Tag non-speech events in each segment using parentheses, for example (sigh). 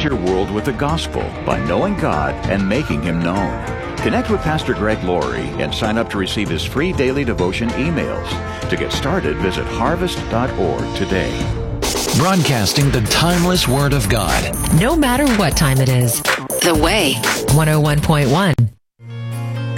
impact your world with the gospel by knowing God and making Him known. Connect with Pastor Greg Laurie and sign up to receive his free daily devotion emails. To get started, visit harvest.org today. Broadcasting the timeless Word of God. No matter what time it is. The Way, 101.1.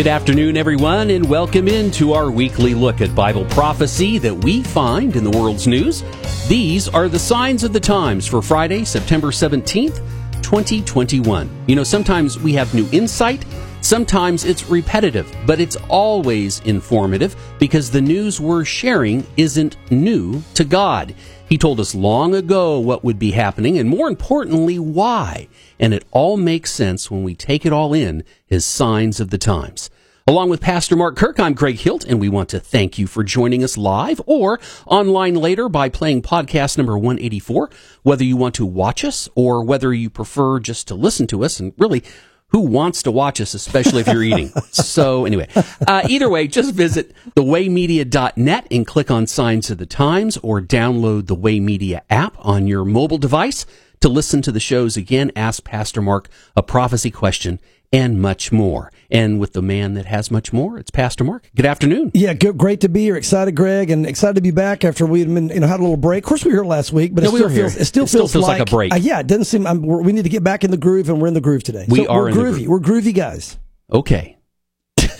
Good afternoon, everyone, and welcome into our weekly look at Bible prophecy that we find in the world's news. These are the signs of the times for Friday, September 17th, 2021. You know, sometimes we have new insight, sometimes it's repetitive, but it's always informative because the news we're sharing isn't new to God. He told us long ago what would be happening and more importantly, why. And it all makes sense when we take it all in as signs of the times. Along with Pastor Mark Kirk, I'm Greg Hilt, and we want to thank you for joining us live or online later by playing podcast number 184. Whether you want to watch us or whether you prefer just to listen to us, and really, who wants to watch us, especially if you're eating? (laughs) so anyway, uh, either way, just visit thewaymedia.net and click on Signs of the Times or download the Way Media app on your mobile device to listen to the shows again, ask Pastor Mark a prophecy question, and much more. And with the man that has much more, it's Pastor Mark. Good afternoon. Yeah, good, great to be here. Excited, Greg, and excited to be back after we had been, you know, had a little break. Of course, we were here last week, but no, it, we still feels, it still it feels, still feels like, like, a break. Uh, yeah, it doesn't seem. I'm, we need to get back in the groove, and we're in the groove today. We so are we're groovy. We're groovy guys. Okay,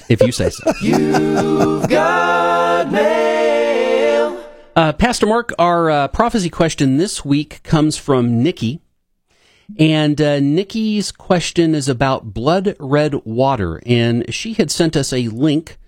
if you say so. (laughs) You've got mail. Uh, Pastor Mark, our uh, prophecy question this week comes from Nikki. And uh, Nikki's question is about blood red water. And she had sent us a link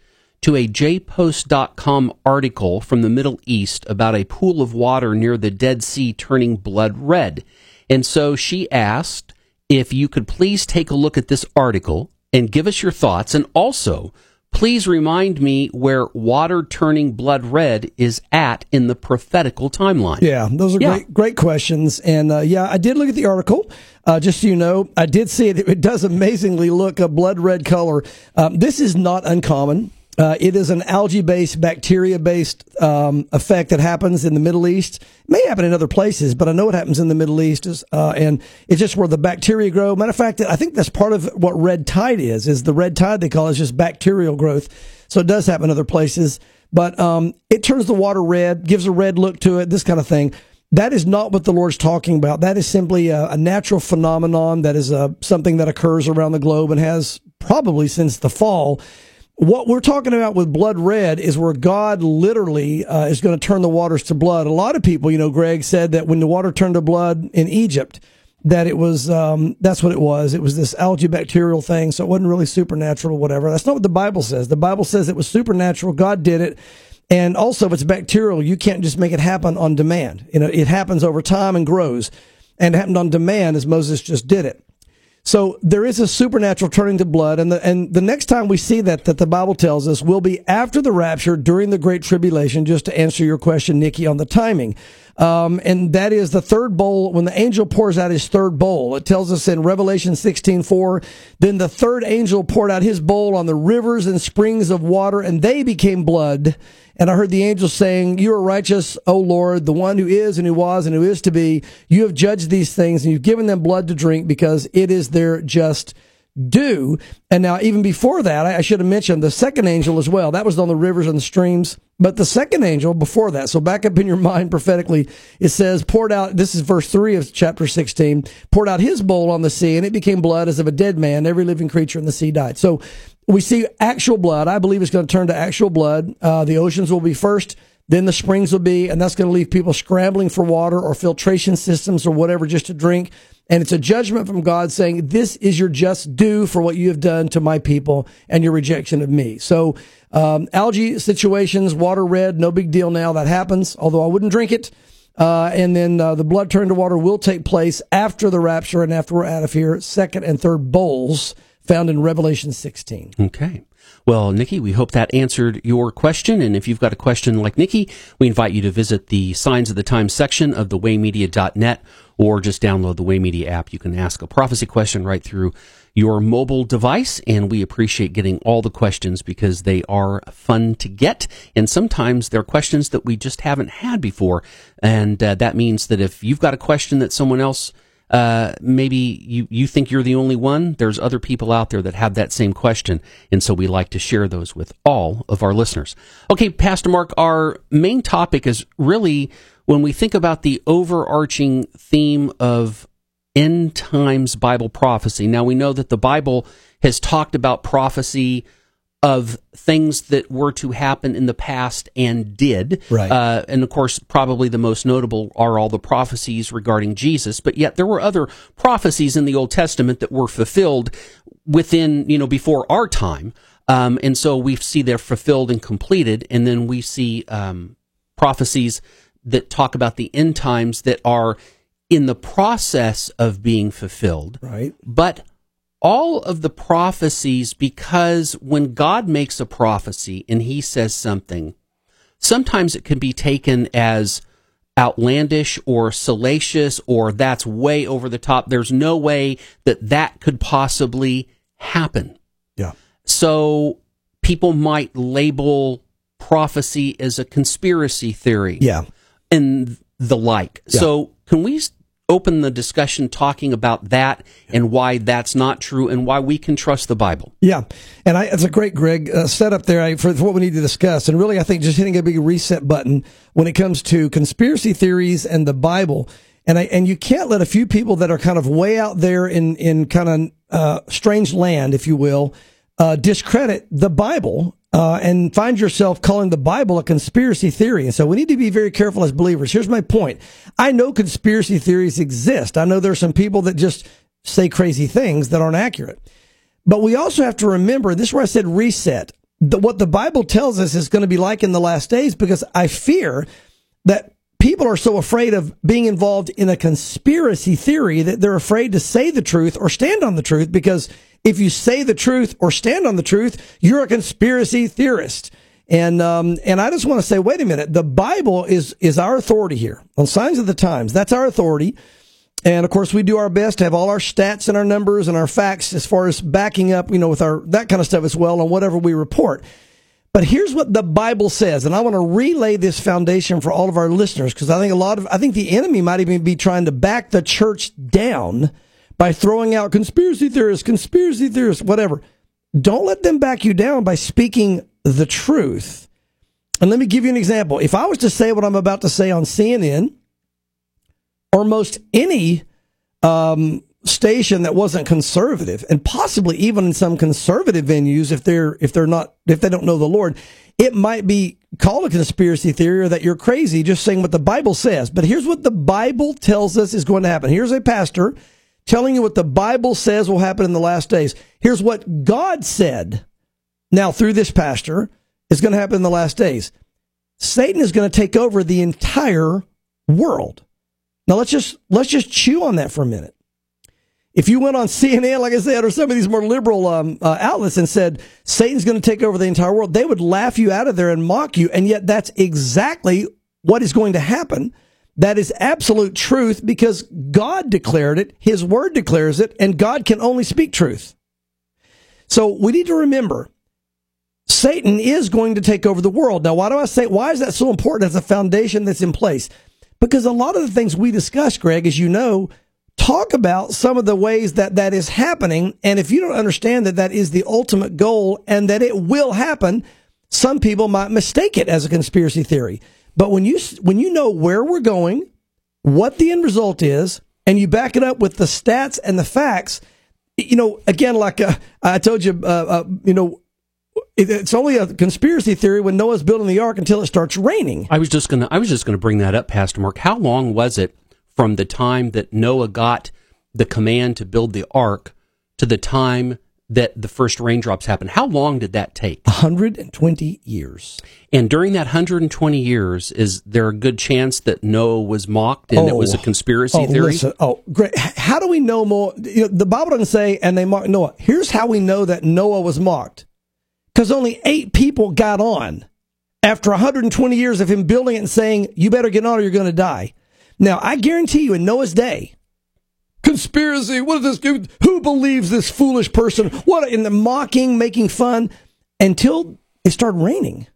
to a jpost.com article from the Middle East about a pool of water near the Dead Sea turning blood red. And so she asked if you could please take a look at this article and give us your thoughts. And also, please remind me where water turning blood red is at in the prophetical timeline. Yeah, those are Yeah. great, great questions. And uh, yeah, I did look at the article. Uh, just so you know, I did see it. It does amazingly look a blood red color. Um, this is not uncommon. Uh, it is an algae-based, bacteria-based um, effect that happens in the Middle East. It may happen in other places, but I know it happens in the Middle East. Is, uh, and it's just where the bacteria grow. Matter of fact, I think that's part of what red tide is. Is the red tide they call it is just bacterial growth. So it does happen in other places, but um, it turns the water red, gives a red look to it. This kind of thing. That is not what the Lord's talking about. That is simply a, a natural phenomenon. That is a, something that occurs around the globe and has probably since the fall. What we're talking about with blood red is where God literally uh, is going to turn the waters to blood. A lot of people, you know, Greg said that when the water turned to blood in Egypt, that it was um, that's what it was. It was this algae bacterial thing, so it wasn't really supernatural whatever. That's not what the Bible says. The Bible says it was supernatural. God did it. And also, if it's bacterial, you can't just make it happen on demand. You know, it happens over time and grows. And it happened on demand as Moses just did it. So there is a supernatural turning to blood, and the and the next time we see that that the Bible tells us will be after the rapture during the great tribulation. Just to answer your question, Nikki, on the timing, um, and that is the third bowl when the angel pours out his third bowl. It tells us in Revelation sixteen four. Then the third angel poured out his bowl on the rivers and springs of water, and they became blood. And I heard the angel saying, You are righteous, O Lord, the one who is and who was and who is to be. You have judged these things and you've given them blood to drink because it is their just due. And now, even before that, I, I should have mentioned the second angel as well. That was on the rivers and the streams. But the second angel before that, so back up in your (laughs) mind prophetically, it says, poured out, this is verse 3 of chapter 16, poured out his bowl on the sea, and it became blood as of a dead man. Every living creature in the sea died. So we see actual blood. I believe it's going to turn to actual blood. Uh, the oceans will be first, then the springs will be, and that's going to leave people scrambling for water or filtration systems or whatever just to drink. And it's a judgment from God saying, This is your just due for what you have done to my people and your rejection of me. So, um, algae situations, water red, no big deal now. That happens, although I wouldn't drink it. Uh, and then uh, the blood turned to water will take place after the rapture and after we're out of here. Second and third bowls found in Revelation 16. Okay. Well, Nikki, we hope that answered your question. And if you've got a question like Nikki, we invite you to visit the Signs of the Times section of thewaymedia.net or just download the Way Media app. You can ask a prophecy question right through your mobile device. And we appreciate getting all the questions because they are fun to get. And sometimes they're questions that we just haven't had before. And uh, that means that if you've got a question that someone else uh, maybe you, you think you're the only one. There's other people out there that have that same question. And so we like to share those with all of our listeners. Okay, Pastor Mark, our main topic is really when we think about the overarching theme of end times Bible prophecy. Now we know that the Bible has talked about prophecy of things that were to happen in the past and did. Right. Uh, and of course, probably the most notable are all the prophecies regarding Jesus. But yet there were other prophecies in the Old Testament that were fulfilled within, you know, before our time. Um, and so we see they're fulfilled and completed. And then we see um, prophecies that talk about the end times that are in the process of being fulfilled. Right. But all of the prophecies, because when God makes a prophecy and he says something, sometimes it can be taken as outlandish or salacious or that's way over the top. There's no way that that could possibly happen. Yeah. So people might label prophecy as a conspiracy theory. Yeah. And the like. Yeah. So can we open the discussion talking about that and why that's not true and why we can trust the Bible. Yeah, and I, it's a great Greg uh, setup there I, for, for what we need to discuss, and really I think just hitting a big reset button when it comes to conspiracy theories and the Bible. And I, and you can't let a few people that are kind of way out there in in kind of uh, strange land, if you will, uh, discredit the Bible uh, and find yourself calling the Bible a conspiracy theory. And so we need to be very careful as believers. Here's my point. I know conspiracy theories exist. I know there are some people that just say crazy things that aren't accurate. But we also have to remember this is where I said reset. The, what the Bible tells us is going to be like in the last days because I fear that people are so afraid of being involved in a conspiracy theory that they're afraid to say the truth or stand on the truth because if you say the truth or stand on the truth, you're a conspiracy theorist. And um, and I just want to say, wait a minute. The Bible is is our authority here on signs of the times. That's our authority. And of course, we do our best to have all our stats and our numbers and our facts as far as backing up, you know, with our that kind of stuff as well on whatever we report. But here's what the Bible says, and I want to relay this foundation for all of our listeners because I think a lot of I think the enemy might even be trying to back the church down by throwing out conspiracy theorists, conspiracy theorists, whatever. Don't let them back you down by speaking the truth. And let me give you an example. If I was to say what I'm about to say on CNN or most any um, station that wasn't conservative, and possibly even in some conservative venues, if they're if they're not if they don't know the Lord, it might be called a conspiracy theory or that you're crazy just saying what the Bible says. But here's what the Bible tells us is going to happen. Here's a pastor telling you what the Bible says will happen in the last days. Here's what God said. Now, through this pastor, is going to happen in the last days. Satan is going to take over the entire world. Now let's just let's just chew on that for a minute. If you went on CNN, like I said, or some of these more liberal um, uh, outlets and said Satan's going to take over the entire world, they would laugh you out of there and mock you. And yet, that's exactly what is going to happen. That is absolute truth because God declared it, His Word declares it, and God can only speak truth. So we need to remember Satan is going to take over the world. Now, why do I say, why is that so important as a foundation that's in place? Because a lot of the things we discuss, Greg, as you know, talk about some of the ways that that is happening. And if you don't understand that that is the ultimate goal and that it will happen, some people might mistake it as a conspiracy theory. But when you when you know where we're going, what the end result is, and you back it up with the stats and the facts, you know, again, like uh, I told you, uh, uh, you know, it's only a conspiracy theory when Noah's building the ark until it starts raining. I was just gonna I was just gonna bring that up, Pastor Mark. How long was it from the time that Noah got the command to build the ark to the time that the first raindrops happened? How long did that take? 120 years. And during that 120 years, is there a good chance that Noah was mocked and it was a oh. conspiracy oh, theory? Listen, oh, great. How do we know more? You know, the Bible doesn't say, and they mocked Noah. Here's how we know that Noah was mocked. Because only eight people got on after 120 years of him building it and saying, you better get on or you're going to die. Now, I guarantee you in Noah's day, conspiracy, what is this? Who believes this foolish person? What in the mocking, making fun until it started raining.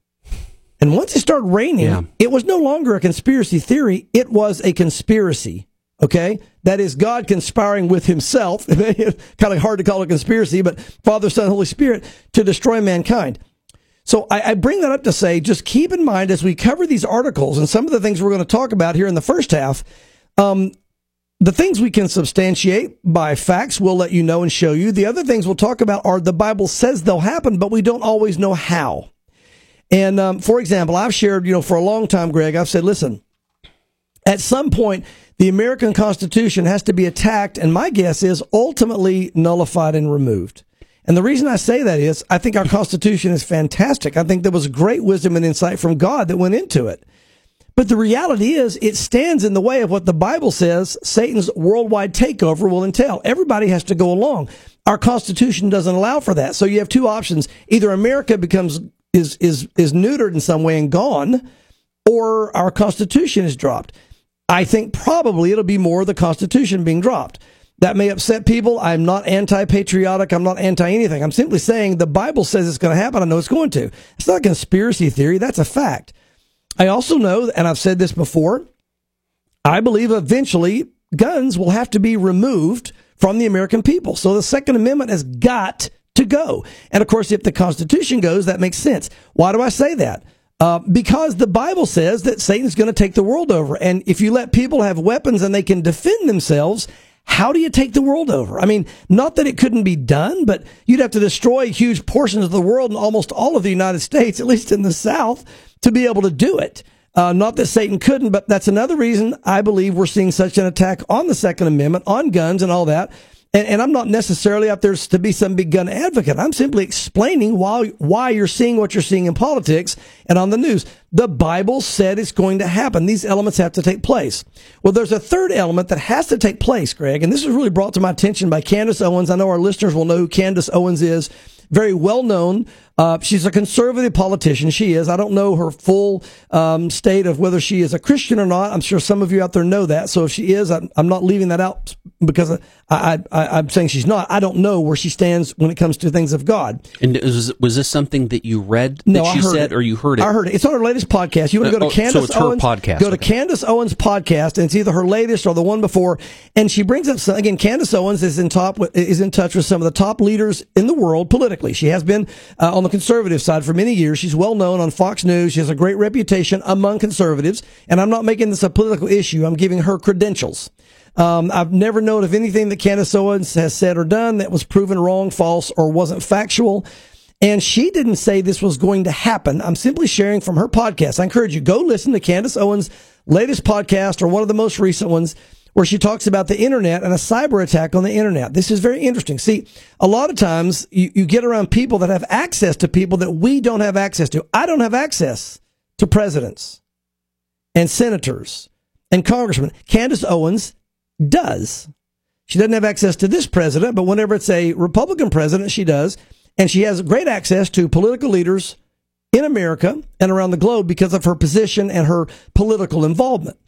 And once it started raining, Yeah. it was no longer a conspiracy theory. It was a conspiracy. Okay. That is God conspiring with himself. (laughs) kind of hard to call it a conspiracy, but Father, Son, Holy Spirit to destroy mankind. So I, I bring that up to say, just keep in mind as we cover these articles and some of the things we're going to talk about here in the first half, um, the things we can substantiate by facts, we'll let you know and show you. The other things we'll talk about are the Bible says they'll happen, but we don't always know how. And um, for example, I've shared, you know, for a long time, Greg, I've said, listen, at some point, the American Constitution has to be attacked, and my guess is ultimately nullified and removed. And the reason I say that is I think our Constitution is fantastic. I think there was great wisdom and insight from God that went into it. But the reality is, it stands in the way of what the Bible says Satan's worldwide takeover will entail. Everybody has to go along. Our Constitution doesn't allow for that. So you have two options. Either America becomes, is, is, is neutered in some way and gone, or our Constitution is dropped. I think probably it'll be more the Constitution being dropped. That may upset people. I'm not anti patriotic. I'm not anti anything. I'm simply saying the Bible says it's going to happen. I know it's going to. It's not a conspiracy theory. That's a fact. I also know, and I've said this before, I believe eventually guns will have to be removed from the American people. So the Second Amendment has got to go. And of course, if the Constitution goes, that makes sense. Why do I say that? Uh, because the Bible says that Satan's going to take the world over. And if you let people have weapons and they can defend themselves, how do you take the world over? I mean, not that it couldn't be done, but you'd have to destroy huge portions of the world and almost all of the United States, (laughs) at least in the South, to be able to do it. Uh, not that Satan couldn't, but that's another reason I believe we're seeing such an attack on the Second Amendment, on guns and all that. And, and I'm not necessarily out there to be some big gun advocate. I'm simply explaining why, why you're seeing what you're seeing in politics and on the news. The Bible said it's going to happen. These elements have to take place. Well, there's a third element that has to take place, Greg, and this was really brought to my attention by Candace Owens. I know our listeners will know who Candace Owens is. Very well known. Uh, she's a conservative politician. She is. I don't know her full um, state of whether she is a Christian or not. I'm sure some of you out there know that. So if she is, I'm, I'm not leaving that out because I, I, I, I'm saying she's not. I don't know where she stands when it comes to things of God. And was, was this something that you read that No, I she heard said, it. or you heard it? I heard it. It's on her latest podcast. You want to Uh, go oh, to so Candace it's her Owens. podcast, Go to okay. Candace Owens podcast, and it's either her latest or the one before. And she brings up some, again. Candace Owens is in top with- is in touch with some of the top leaders in the world politically. She has been uh, on the conservative side for many years. She's well known on Fox News. She has a great reputation among conservatives. And I'm not making this a political issue. I'm giving her credentials. Um, I've never known of anything that Candace Owens has said or done that was proven wrong, false, or wasn't factual. And she didn't say this was going to happen. I'm simply sharing from her podcast. I encourage you, go listen to Candace Owens' latest podcast or one of the most recent ones where she talks about the internet and a cyber attack on the internet. This is very interesting. See, a lot of times you, you get around people that have access to people that we don't have access to. I don't have access to presidents and senators and congressmen. Candace Owens does. She doesn't have access to this president, but whenever it's a Republican president, she does. And she has great access to political leaders in America and around the globe because of her position and her political involvement.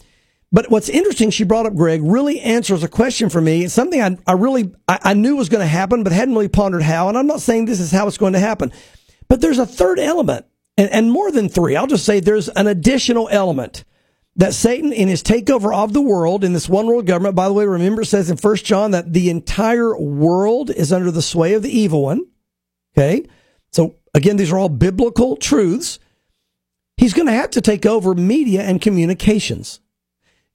But what's interesting, she brought up Greg, really answers a question for me. It's something I, I really, I, I knew was going to happen, but hadn't really pondered how. And I'm not saying this is how it's going to happen, but there's a third element and, and more than three. I'll just say there's an additional element that Satan in his takeover of the world in this one world government, by the way, remember it says in first John that the entire world is under the sway of the evil one. Okay. So again, these are all biblical truths. He's going to have to take over media and communications.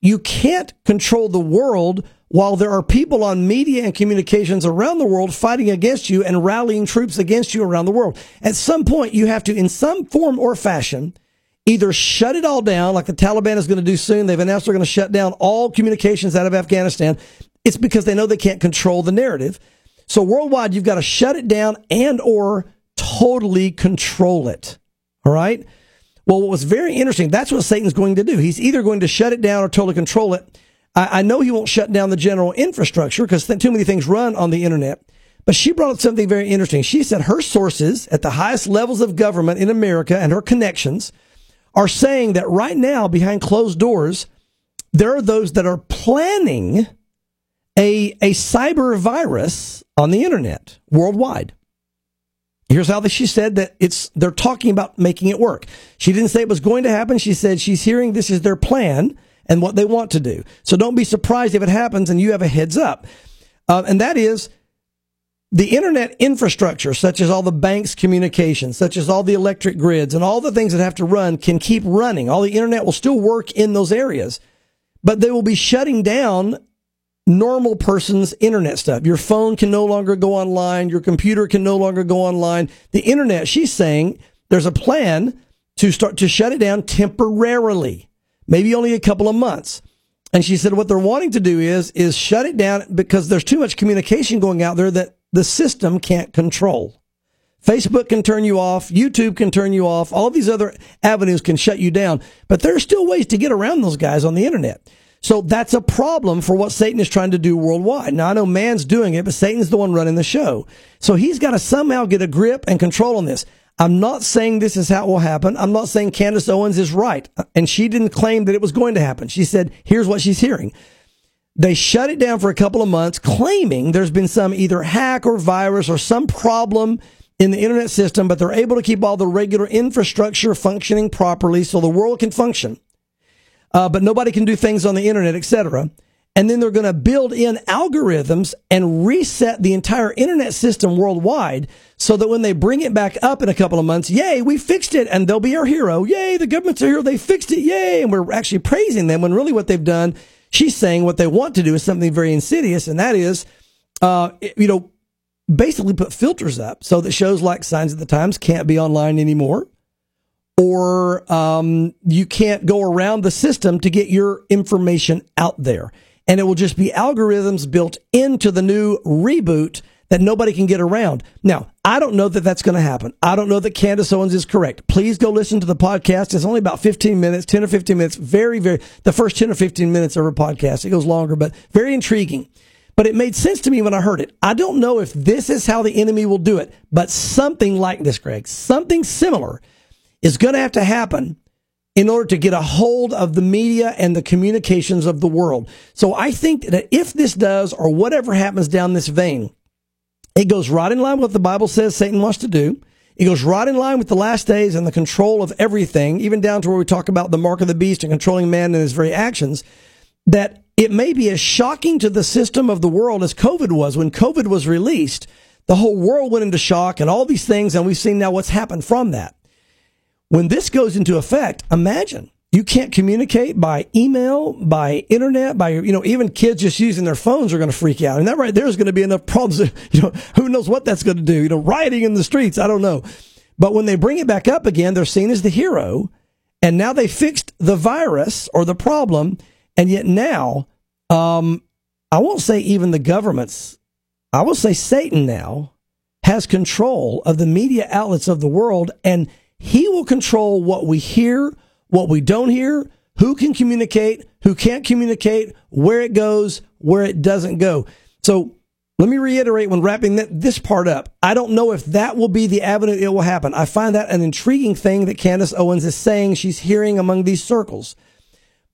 You can't control the world while there are people on media and communications around the world fighting against you and rallying troops against you around the world. At some point, you have to, in some form or fashion, either shut it all down, like the Taliban is going to do soon. They've announced they're going to shut down all communications out of Afghanistan. It's because they know they can't control the narrative. So worldwide, you've got to shut it down and or totally control it. All right. Well, what was very interesting, that's what Satan's going to do. He's either going to shut it down or totally control it. I, I know he won't shut down the general infrastructure because th- too many things run on the internet. But she brought up something very interesting. She said her sources at the highest levels of government in America and her connections are saying that right now, behind closed doors, there are those that are planning a, a cyber virus on the internet worldwide. Here's how she said that it's they're talking about making it work. She didn't say it was going to happen. She said she's hearing this is their plan and what they want to do. So don't be surprised if it happens and you have a heads up. Uh, and that is the internet infrastructure, such as all the banks' communications, such as all the electric grids and all the things that have to run can keep running. All the internet will still work in those areas, but they will be shutting down normal person's internet stuff. Your phone can no longer go online. Your computer can no longer go online. The internet, she's saying there's a plan to start to shut it down temporarily, maybe only a couple of months. And she said what they're wanting to do is, is shut it down because there's too much communication going out there that the system can't control. Facebook can turn you off. YouTube can turn you off. All these other avenues can shut you down, but there are still ways to get around those guys on the internet. So that's a problem for what Satan is trying to do worldwide. Now I know man's doing it, but Satan's the one running the show. So he's got to somehow get a grip and control on this. I'm not saying this is how it will happen. I'm not saying Candace Owens is right. And she didn't claim that it was going to happen. She said, here's what she's hearing. They shut it down for a couple of months, claiming there's been some either hack or virus or some problem in the internet system, but they're able to keep all the regular infrastructure functioning properly so the world can function uh, but nobody can do things on the internet, etc. And then they're going to build in algorithms and reset the entire internet system worldwide so that when they bring it back up in a couple of months, yay, we fixed it and they'll be our hero. Yay, the government's our hero. They fixed it. Yay. And we're actually praising them when really what they've done, she's saying what they want to do is something very insidious. And that is, uh, you know, basically put filters up so that shows like Signs of the Times can't be online anymore or um, you can't go around the system to get your information out there. And it will just be algorithms built into the new reboot that nobody can get around. Now, I don't know that that's going to happen. I don't know that Candace Owens is correct. Please go listen to the podcast. It's only about 15 minutes, 10 or 15 minutes. Very, very, the first 10 or 15 minutes of her podcast. It goes longer, but very intriguing. But it made sense to me when I heard it. I don't know if this is how the enemy will do it, but something like this, Greg, something similar is going to have to happen in order to get a hold of the media and the communications of the world. So I think that if this does, or whatever happens down this vein, it goes right in line with what the Bible says Satan wants to do. It goes right in line with the last days and the control of everything, even down to where we talk about the mark of the beast and controlling man and his very actions, that it may be as shocking to the system of the world as COVID was. When COVID was released, the whole world went into shock and all these things, and we've seen now what's happened from that. When this goes into effect, imagine you can't communicate by email, by internet, by, you know, even kids just using their phones are going to freak out. And that right there is going to be enough problems. (laughs) You know, who knows what that's going to do? You know, rioting in the streets. I don't know. But when they bring it back up again, they're seen as the hero. And now they fixed the virus or the problem. And yet now, um, I won't say even the governments, I will say Satan now has control of the media outlets of the world. And he will control what we hear, what we don't hear, who can communicate, who can't communicate, where it goes, where it doesn't go. So let me reiterate when wrapping this part up. I don't know if that will be the avenue it will happen. I find that an intriguing thing that Candace Owens is saying she's hearing among these circles.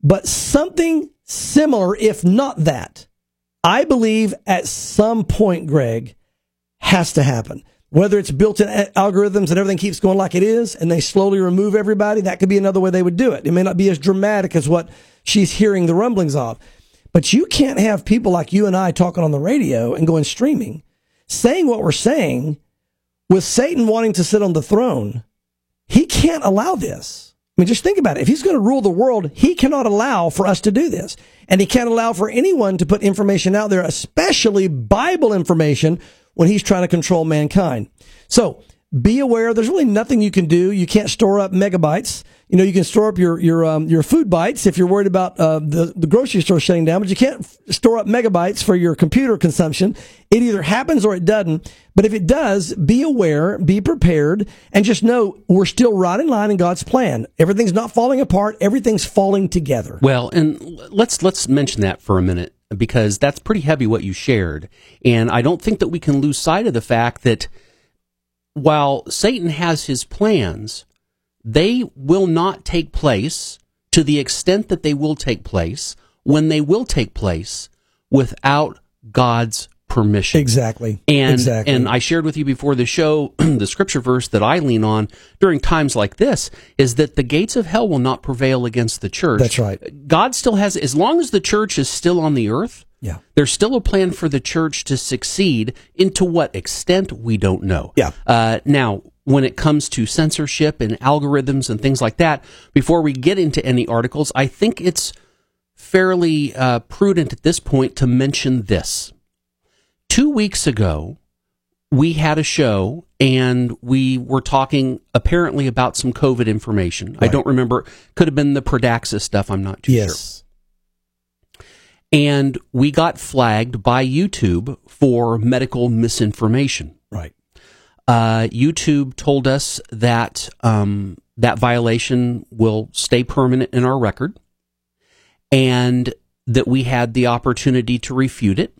But something similar, if not that, I believe at some point, Greg, has to happen whether it's built in algorithms and everything keeps going like it is and they slowly remove everybody, that could be another way they would do it. It may not be as dramatic as what she's hearing the rumblings of. But you can't have people like you and I talking on the radio and going streaming, saying what we're saying with Satan wanting to sit on the throne. He can't allow this. I mean, just think about it. If he's going to rule the world, he cannot allow for us to do this. And he can't allow for anyone to put information out there, especially Bible information, when he's trying to control mankind. So be aware. There's really nothing you can do. You can't store up megabytes. You know, you can store up your your um, your food bites if you're worried about uh, the the grocery store shutting down, but you can't f- store up megabytes for your computer consumption. It either happens or it doesn't. But if it does, be aware, be prepared, and just know we're still right in line in God's plan. Everything's not falling apart. Everything's falling together. Well, and let's let's mention that for a minute because that's pretty heavy what you shared, and I don't think that we can lose sight of the fact that while Satan has his plans, they will not take place to the extent that they will take place when they will take place without God's permission. Exactly. And exactly. and I shared with you before the show (clears throat) the scripture verse that I lean on during times like this is that the gates of hell will not prevail against the church. That's right. God still has as long as the church is still on the earth, yeah. There's still a plan for the church to succeed. Into what extent we don't know. Yeah. Uh, now, when it comes to censorship and algorithms and things like that, before we get into any articles, I think it's fairly uh, prudent at this point to mention this. Two weeks ago, we had a show and we were talking apparently about some COVID information. I don't remember. Could have been the Pradaxa stuff. I'm not too sure yes. and we got flagged by YouTube for medical misinformation. Right. Uh, YouTube told us that um, that violation will stay permanent in our record, and that we had the opportunity to refute it,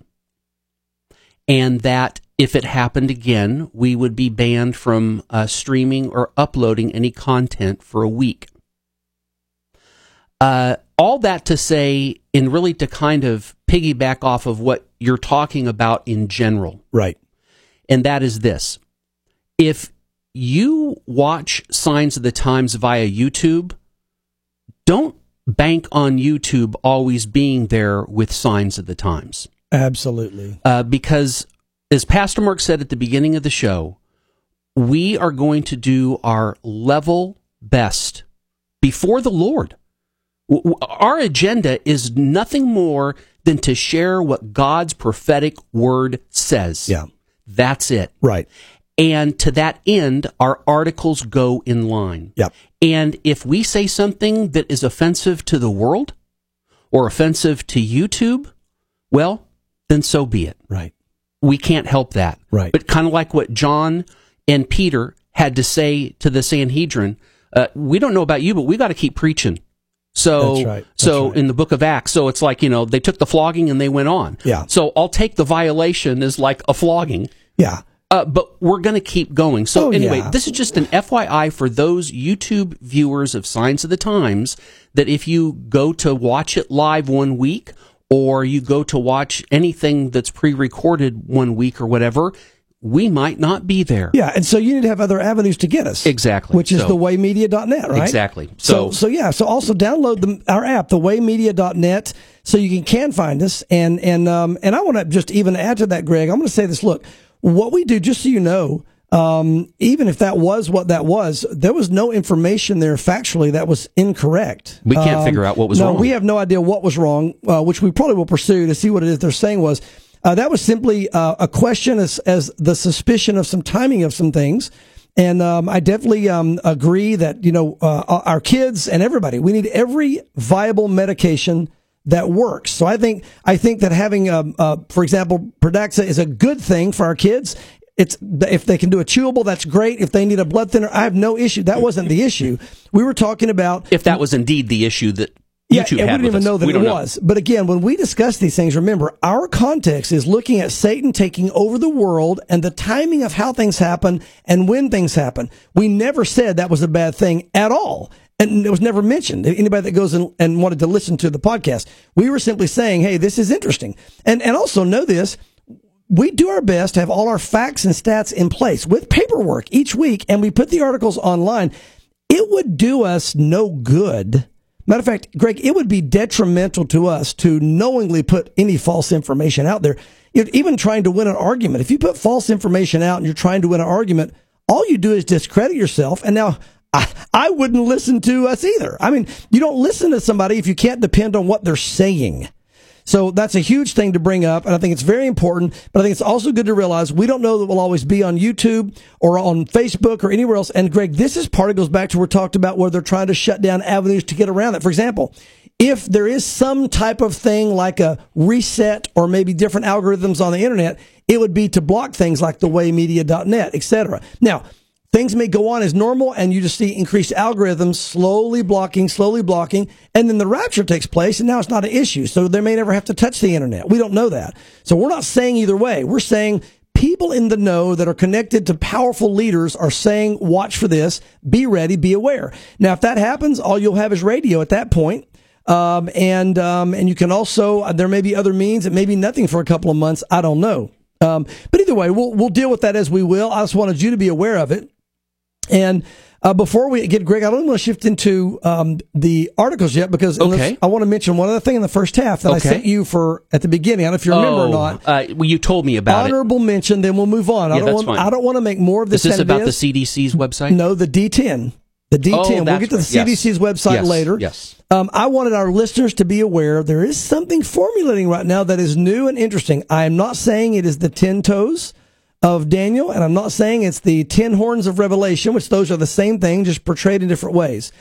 and that if it happened again, we would be banned from uh, streaming or uploading any content for a week. Uh, all that to say, and really to kind of piggyback off of what you're talking about in general, Right. and that is this. If you watch Signs of the Times via YouTube, don't bank on YouTube always being there with Signs of the Times. Absolutely. Uh, because, as Pastor Mark said at the beginning of the show, we are going to do our level best before the Lord. Our agenda is nothing more than to share what God's prophetic word says. Yeah. That's it. Right. And to that end, our articles go in line. Yep. And if we say something that is offensive to the world or offensive to YouTube, well, then so be it. Right. We can't help that. Right. But kind of like what John and Peter had to say to the Sanhedrin, uh, we don't know about you, but we got to keep preaching. So, That's right. That's so right. in the book of Acts, so it's like, you know, they took the flogging and they went on. Yeah. So I'll take the violation as like a flogging. Yeah. Uh, but we're going to keep going. So Oh, anyway, yeah. this is just an FYI for those YouTube viewers of Signs of the Times that if you go to watch it live one week or you go to watch anything that's pre-recorded one week or whatever, we might not be there. Yeah. And so you need to have other avenues to get us. Exactly. Which is So- thewaymedia.net, right? Exactly. So, So- so yeah. So also download the, our app, thewaymedia.net, so you can, can find us. And, and, um, and I want to just even add to that, Greg, I'm going to say this. Look, what we do, just so you know, um, even if that was what that was, there was no information there factually that was incorrect. We can't Um, figure out what was no, wrong. we have no idea what was wrong, uh, which we probably will pursue to see what it is they're saying was. Uh, that was simply uh, a question as, as the suspicion of some timing of some things. And um, I definitely um, agree that, you know, uh, our kids and everybody, we need every viable medication that works. So I think I think that having, um, uh, for example, Pradaxa is a good thing for our kids. It's if they can do a chewable, that's great. If they need a blood thinner, I have no issue. That wasn't the issue. We were talking about If that was indeed the issue that yeah, YouTube and had we didn't even us. know that We it don't know. was. But again, when we discuss these things, remember our context is looking at Satan taking over the world and the timing of how things happen and when things happen. We never said that was a bad thing at all. And it was never mentioned. Anybody that goes and, and wanted to listen to the podcast, we were simply saying, "Hey, this is interesting," and and also know this: we do our best to have all our facts and stats in place with paperwork each week, and we put the articles online. It would do us no good. Matter of fact, Greg, it would be detrimental to us to knowingly put any false information out there. Even trying to win an argument. If you put false information out and you're trying to win an argument, all you do is discredit yourself. And now I, I wouldn't listen to us either. I mean, you don't listen to somebody if you can't depend on what they're saying. So that's a huge thing to bring up, and I think it's very important. But I think it's also good to realize we don't know that we'll always be on YouTube or on Facebook or anywhere else. And Greg, this is part of goes back to where we talked about where they're trying to shut down avenues to get around it. For example, if there is some type of thing like a reset or maybe different algorithms on the internet, it would be to block things like thewaymedia.net, etc. Now, things may go on as normal and you just see increased algorithms slowly blocking, slowly blocking, and then the rapture takes place and now it's not an issue. So they may never have to touch the internet. We don't know that. So we're not saying either way. We're saying people in the know that are connected to powerful leaders are saying, watch for this, be ready, be aware. Now, if that happens, all you'll have is radio at that point. Um, and, um, and you can also, uh, there may be other means. It may be nothing for a couple of months. I don't know. Um, but either way, we'll, we'll deal with that as we will. I just wanted you to be aware of it. And uh, before we get Greg, I don't want to shift into um, the articles yet because Okay. I want to mention one other thing in the first half that I sent you for at the beginning. I don't know if you remember or Oh, not. Uh, well, you told me about it. Honorable mention, then we'll move on. I Yeah, don't that's want. fine. I don't want to make more of Is this. this than it about the. CDC's website? No, the D10. The D10. Oh, we'll get to the right. Yes. CDC's website Yes. later. Yes. Um, I wanted our listeners to be aware there is something formulating right now that is new and interesting. I am not saying it is the 10 toes of Daniel, and I'm not saying it's the 10 horns of Revelation, which those are the same thing, just portrayed in different ways.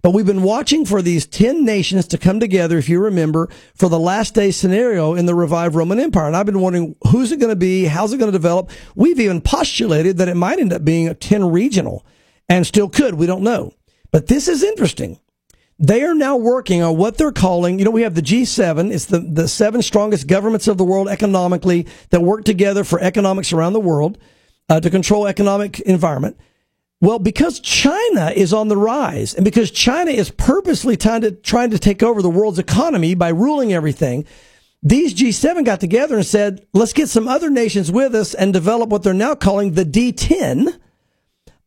But we've been watching for these 10 nations to come together, if you remember, for the last day scenario in the revived Roman Empire. And I've been wondering, who's it going to be? How's it going to develop? We've even postulated that it might end up being a 10 regional and still could. We don't know. But this is interesting. They are now working on what they're calling, you know, we have the G7. It's the, the seven strongest governments of the world economically that work together for economics around the world uh, to control economic environment. Well, because China is on the rise and because China is purposely trying to, trying to take over the world's economy by ruling everything, these G7 got together and said, let's get some other nations with us and develop what they're now calling the D10.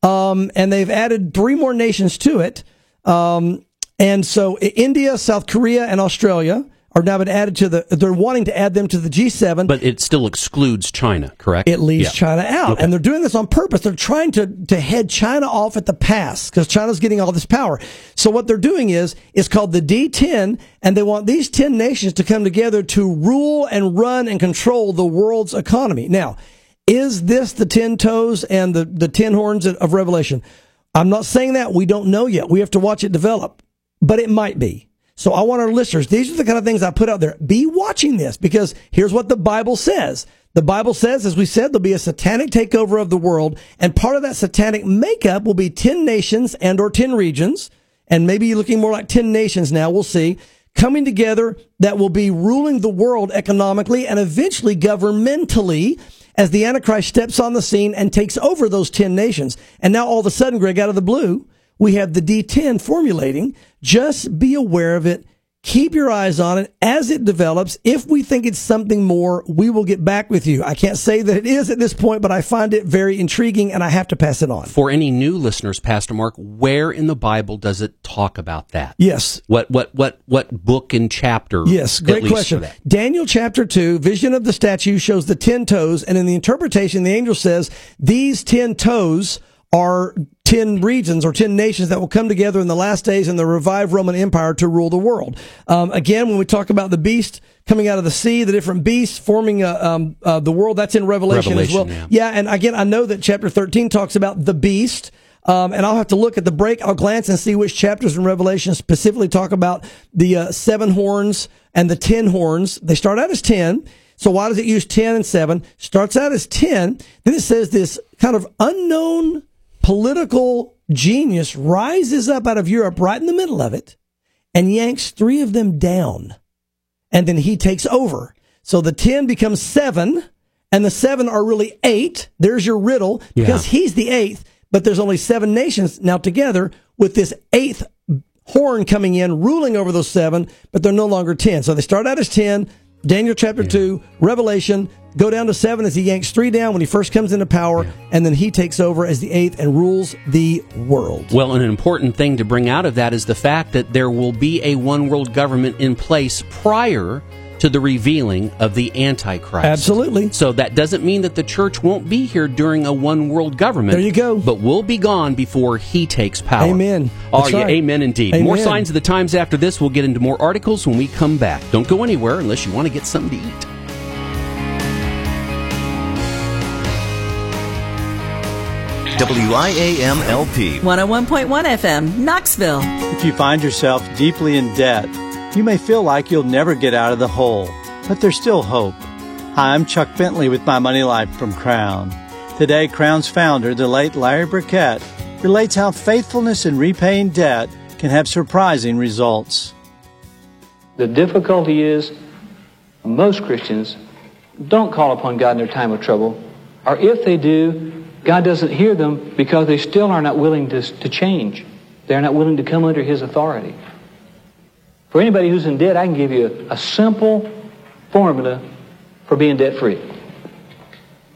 Um, and they've added three more nations to it. Um, and so India, South Korea, and Australia are now been added to the, they're wanting to add them to the G7. But it still excludes China, correct? It leaves Yeah. China out. Okay. And they're doing this on purpose. They're trying to, to head China off at the pass because China's getting all this power. So what they're doing is, it's called the D10 and they want these 10 nations to come together to rule and run and control the world's economy. Now, is this the 10 toes and the, the 10 horns of Revelation? I'm not saying that. We don't know yet. We have to watch it develop, but it might be. So I want our listeners, these are the kind of things I put out there. Be watching this because here's what the Bible says. The Bible says, as we said, there'll be a satanic takeover of the world, and part of that satanic makeup will be 10 nations and or 10 regions, and maybe looking more like 10 nations now, we'll see, coming together that will be ruling the world economically and eventually governmentally as the Antichrist steps on the scene and takes over those 10 nations. And now all of a sudden, Greg, out of the blue, we have the D10 formulating. Just be aware of it. Keep your eyes on it as it develops. If we think it's something more, we will get back with you. I can't say that it is at this point, but I find it very intriguing and I have to pass it on. For any new listeners, Pastor Mark, where in the Bible does it talk about that? Yes. What what what what book and chapter? Yes, great question. Daniel chapter 2, vision of the statue shows the 10 toes, and in the interpretation, the angel says these 10 toes are 10 regions or 10 nations that will come together in the last days in the revived Roman Empire to rule the world. Um, again, when we talk about the beast coming out of the sea, the different beasts forming uh, um, uh, the world, that's in Revelation, as well. yeah. yeah, and again, I know that chapter 13 talks about the beast. Um, and I'll have to look at the break. I'll glance and see which chapters in Revelation specifically talk about the uh, seven horns and the ten horns. They start out as ten. So why does it use ten and seven? Starts out as ten. Then it says this kind of unknown political genius rises up out of Europe right in the middle of it and yanks three of them down. And then he takes over. So the 10 becomes seven and the seven are really eight. There's your riddle because Yeah. he's the eighth, but there's only seven nations now together with this eighth horn coming in, ruling over those seven, but they're no longer 10. So they start out as 10, Daniel chapter 2, Revelation, go down to 7 as he yanks 3 down when he first comes into power, and then he takes over as the 8th and rules the world. Well, an important thing to bring out of that is the fact that there will be a one world government in place prior to the revealing of the Antichrist. Absolutely. So that doesn't mean that the church won't be here during a one world government. There you go. But we'll be gone before he takes power. Amen. Oh, That's yeah, right. amen indeed. Amen. More signs of the times after this. We'll get into more articles when we come back. Don't go anywhere unless you want to get something to eat. WIAM-LP. 101.1 FM, Knoxville. If you find yourself deeply in debt, you may feel like you'll never get out of the hole, but there's still hope. Hi, I'm Chuck Bentley with My Money Life from Crown. Today, Crown's founder, the late Larry Burkett, relates how faithfulness in repaying debt can have surprising results. The difficulty is most Christians don't call upon God in their time of trouble, or if they do, God doesn't hear them because they still are not willing to, to change. They're not willing to come under His authority. For anybody who's in debt, I can give you a, simple formula for being debt free.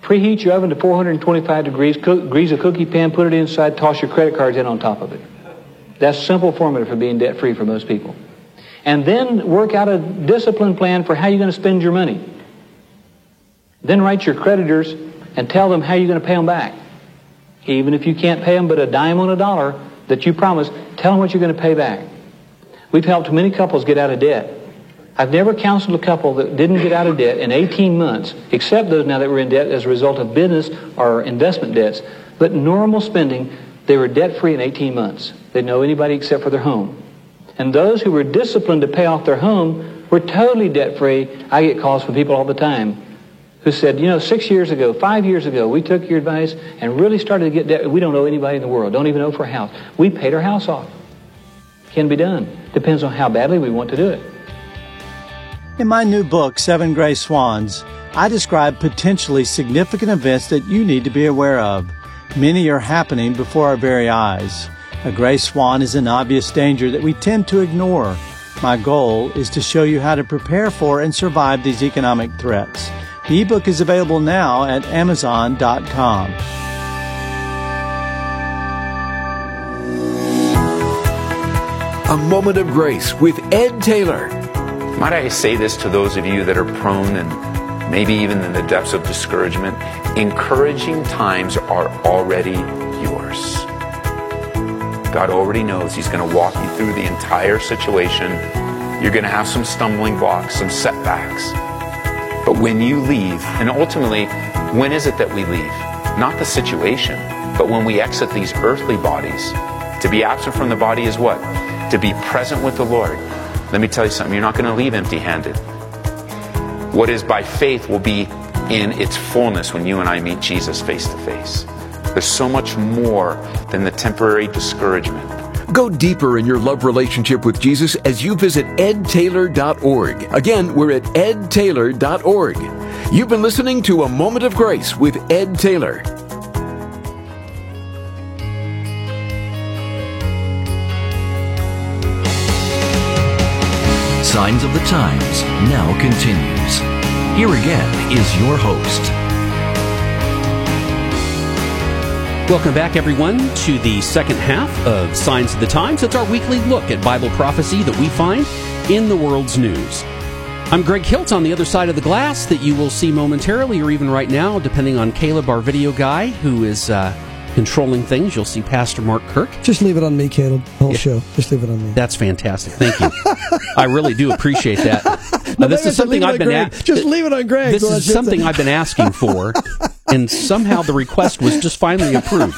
Preheat your oven to 425 degrees, cook, grease a cookie pan, put it inside, toss your credit cards in on top of it. That's a simple formula for being debt free for most people. And then work out a discipline plan for how you're going to spend your money. Then write your creditors and tell them how you're going to pay them back. Even if you can't pay them but a dime on a dollar that you promised, tell them what you're going to pay back. We've helped many couples get out of debt. I've never counseled a couple that didn't get out of debt in 18 months, except those now that were in debt as a result of business or investment debts. But normal spending, they were debt free in 18 months. They know anybody except for their home. And those who were disciplined to pay off their home were totally debt free. I get calls from people all the time who said, you know, six years ago, five years ago, we took your advice and really started to get debt. We don't know anybody in the world, don't even know for a house. We paid our house off. Can be done. Depends on how badly we want to do it. In my new book, Seven Gray Swans, I describe potentially significant events that you need to be aware of. Many are happening before our very eyes. A gray swan is an obvious danger that we tend to ignore. My goal is to show you how to prepare for and survive these economic threats. The ebook is available now at Amazon.com. A Moment of Grace with Ed Taylor. Might I say this to those of you that are prone and maybe even in the depths of discouragement? Encouraging times are already yours. God already knows He's going to walk you through the entire situation. You're going to have some stumbling blocks, some setbacks. But when you leave, and ultimately, when is it that we leave? Not the situation, but when we exit these earthly bodies. To be absent from the body is what? To be present with the Lord. Let me tell you something, you're not going to leave empty handed. What is by faith will be in its fullness when you and I meet Jesus face to face. There's so much more than the temporary discouragement. Go deeper in your love relationship with Jesus as you visit edtaylor.org. Again, we're at edtaylor.org. You've been listening to A Moment of Grace with Ed Taylor. Signs of the Times now continues. Here again is your host. Welcome back, everyone, to the second half of Signs of the Times. It's our weekly look at Bible prophecy that we find in the world's news. I'm Greg Hilt on the other side of the glass that you will see momentarily or even right now, depending on Caleb, our video guy, who is uh, controlling things. You'll see Pastor Mark Kirk. Just leave it on me, Caleb. Whole show. Just leave it on me. That's fantastic. Thank you. I really do appreciate that. (laughs) No, Uh, this is something I've been a- Just leave it on Greg. This Well, is something. I've been asking for, (laughs) and somehow the request was just finally approved.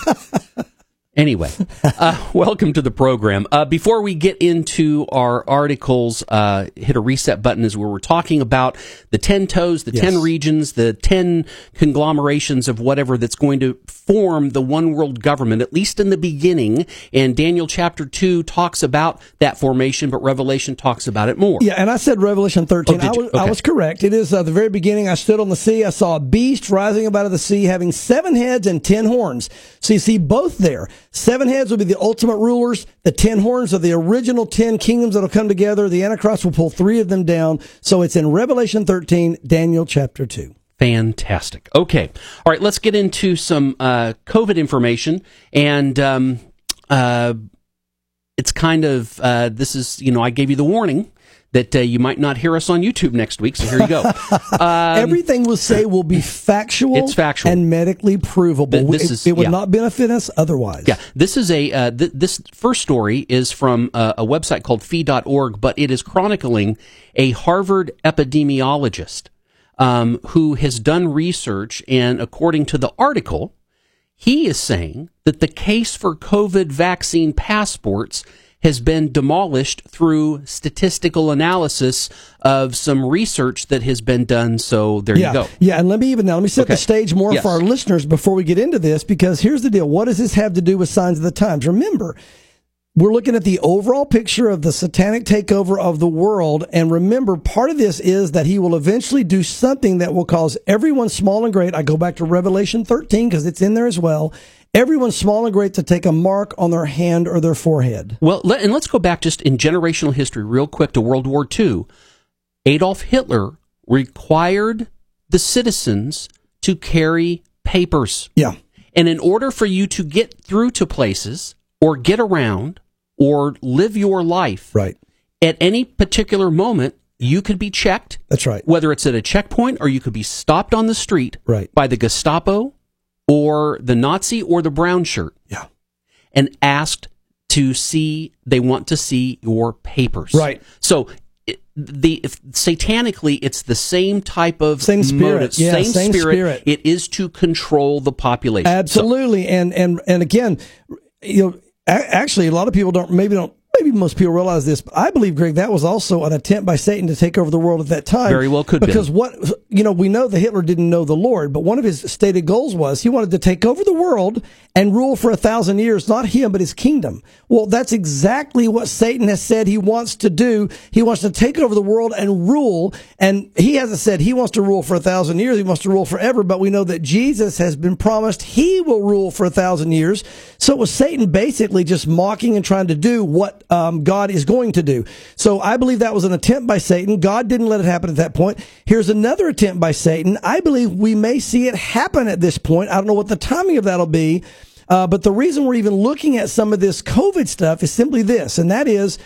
Anyway, uh, welcome to the program. Uh, before we get into our articles, uh, hit a reset button as we were talking about the 10 toes, the 10 regions, the 10 conglomerations of whatever that's going to form the one world government, at least in the beginning. And Daniel chapter 2 talks about that formation, but Revelation talks about it more. Yeah, and I said Revelation 13. Oh, I, was, I was correct. It is uh, the very beginning. I stood on the sea. I saw a beast rising up out of the sea, having seven heads and ten horns. So you see both there. Seven heads will be the ultimate rulers. The ten horns are the original ten kingdoms that will come together. The Antichrist will pull three of them down. So it's in Revelation 13, Daniel chapter 2. Fantastic. Okay. All right. Let's get into some uh, COVID information. And um, uh, it's kind of, uh, this is, you know, I gave you the warning that uh, you might not hear us on YouTube next week. So here you go. (laughs) Um, Everything we'll say will be factual. It's factual. and medically provable. Th- this it, is- it would yeah. not benefit us otherwise. Yeah, this is a uh, th- this first story is from uh, a website called fee.org, but it is chronicling a Harvard epidemiologist um, who has done research, and according to the article, he is saying that the case for COVID vaccine passports has been demolished through statistical analysis of some research that has been done. So there yeah. you go. Yeah, and let me even now let me set Okay. the stage more Yes. for our listeners before we get into this because here's the deal. What does this have to do with signs of the times? Remember, we're looking at the overall picture of the satanic takeover of the world. And remember, part of this is that he will eventually do something that will cause everyone small and great. I go back to Revelation 13 because it's in there as well. Everyone small and great to take a mark on their hand or their forehead. Well, let, and let's go back just in generational history real quick to World War II. Adolf Hitler required the citizens to carry papers. Yeah. And in order for you to get through to places or get around or live your life, right. at any particular moment, you could be checked. That's right. Whether it's at a checkpoint or you could be stopped on the street Right. by the Gestapo or the Nazi or the brown shirt. Yeah. And asked to see, they want to see your papers. Right. So the if, satanically, it's the same type of Same spirit. motive, Yeah, same, same spirit. spirit. It is to control the population. So- Absolutely, and and and again, you know, actually, a lot of people don't maybe don't maybe most people realize this. But I believe, Greg, that was also an attempt by Satan to take over the world at that time. Very well could be. because what you know, we know that Hitler didn't know the Lord, but one of his stated goals was he wanted to take over the world and rule for a thousand years, not him, but his kingdom. Well, that's exactly what Satan has said he wants to do. He wants to take over the world and rule, and he hasn't said he wants to rule for a thousand years. He wants to rule forever, but we know that Jesus has been promised he will rule for a thousand years. So it was Satan basically just mocking and trying to do what uh, um, God is going to do. So I believe that was an attempt by Satan. God didn't let it happen at that point. Here's another attempt by Satan. I believe we may see it happen at this point. I don't know what the timing of that'll be. Uh, but the reason we're even looking at some of this COVID stuff is simply this, and that is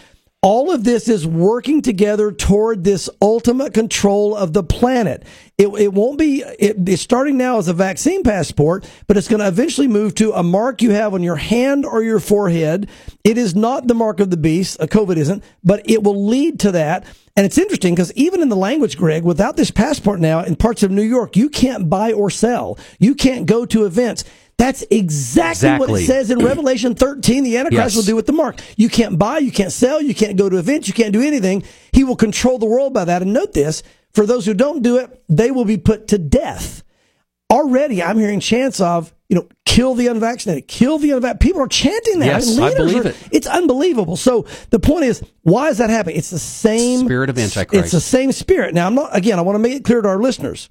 all of this is working together toward this ultimate control of the planet. It, it won't be, it, it's starting now as a vaccine passport, but it's going to eventually move to a mark you have on your hand or your forehead. It is not the mark of the beast, uh, COVID isn't, but it will lead to that. And it's interesting because even in the language, Greg, without this passport now in parts of New York, you can't buy or sell. You can't go to events. That's exactly, what it says in Revelation 13. The Antichrist Yes. will do with the mark. You can't buy, you can't sell, you can't go to events, you can't do anything. He will control the world by that. And note this, for those who don't do it, they will be put to death. Already, I'm hearing chants of, you know, kill the unvaccinated, kill the unvaccinated. People are chanting that. Yes, I believe are- it. It's unbelievable. So the point is, why is that happening? It's the same Spirit of Antichrist. It's the same spirit. Now, I'm not, again, I want to make it clear to our listeners.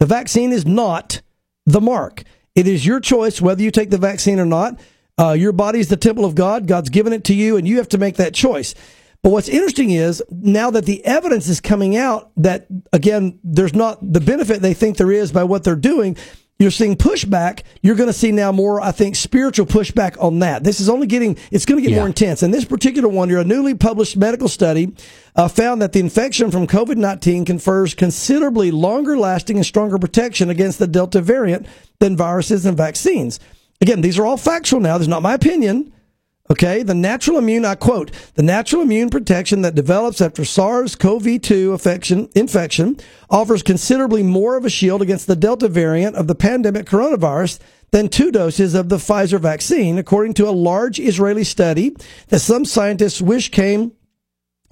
The vaccine is not the mark. It is your choice whether you take the vaccine or not. Uh, your body is the temple of God. God's given it to you, and you have to make that choice. But what's interesting is now that the evidence is coming out that, again, there's not the benefit they think there is by what they're doing. You're seeing pushback. You're going to see now more, I think, spiritual pushback on that. This is only getting, it's going to get Yeah. more intense. And this particular one, a newly published medical study uh, found that the infection from COVID 19 confers considerably longer lasting and stronger protection against the Delta variant than viruses and vaccines. Again, these are all factual now. This is not my opinion. Okay, the natural immune, I quote, the natural immune protection that develops after SARS-CoV-2 infection, infection offers considerably more of a shield against the Delta variant of the pandemic coronavirus than two doses of the Pfizer vaccine, according to a large Israeli study that some scientists wish came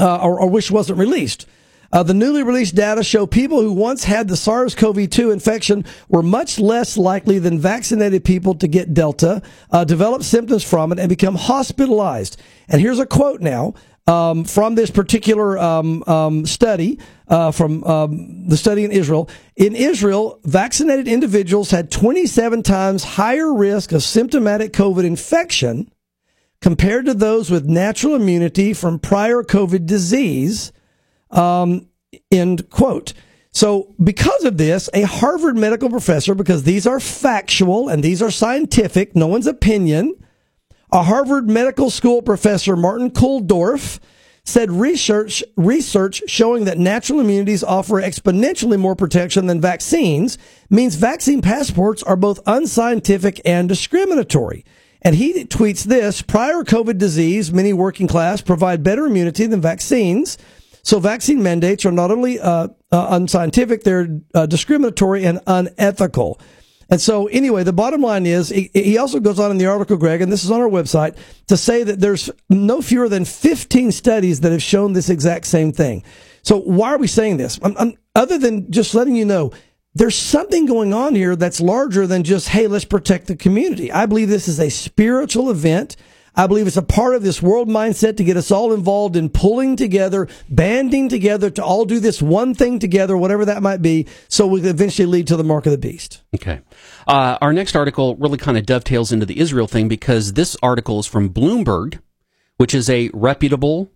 uh, or, or wish wasn't released. Uh, the newly released data show people who once had the SARS-CoV-2 infection were much less likely than vaccinated people to get Delta, uh, develop symptoms from it, and become hospitalized. And here's a quote now um, from this particular um, um, study uh, from um, the study in Israel. In Israel, vaccinated individuals had 27 times higher risk of symptomatic COVID infection compared to those with natural immunity from prior COVID disease. Um, end quote. So, because of this, a Harvard medical professor, because these are factual and these are scientific, no one's opinion, a Harvard Medical School professor, Martin Kulldorff, said research research showing that natural immunities offer exponentially more protection than vaccines means vaccine passports are both unscientific and discriminatory. And he tweets this prior COVID disease, many working class provide better immunity than vaccines. So vaccine mandates are not only uh, uh, unscientific, they're uh, discriminatory and unethical. And so, anyway, the bottom line is he, also goes on in the article, Greg, and this is on our website, to say that there's no fewer than 15 studies that have shown this exact same thing. So, why are we saying this? I'm, I'm, other than just letting you know, there's something going on here that's larger than just, hey, let's protect the community. I believe this is a spiritual event. I believe it's a part of this world mindset to get us all involved in pulling together, banding together to all do this one thing together, whatever that might be, so we can eventually lead to the mark of the beast. Okay. Uh, our next article really kind of dovetails into the Israel thing because this article is from Bloomberg, which is a reputable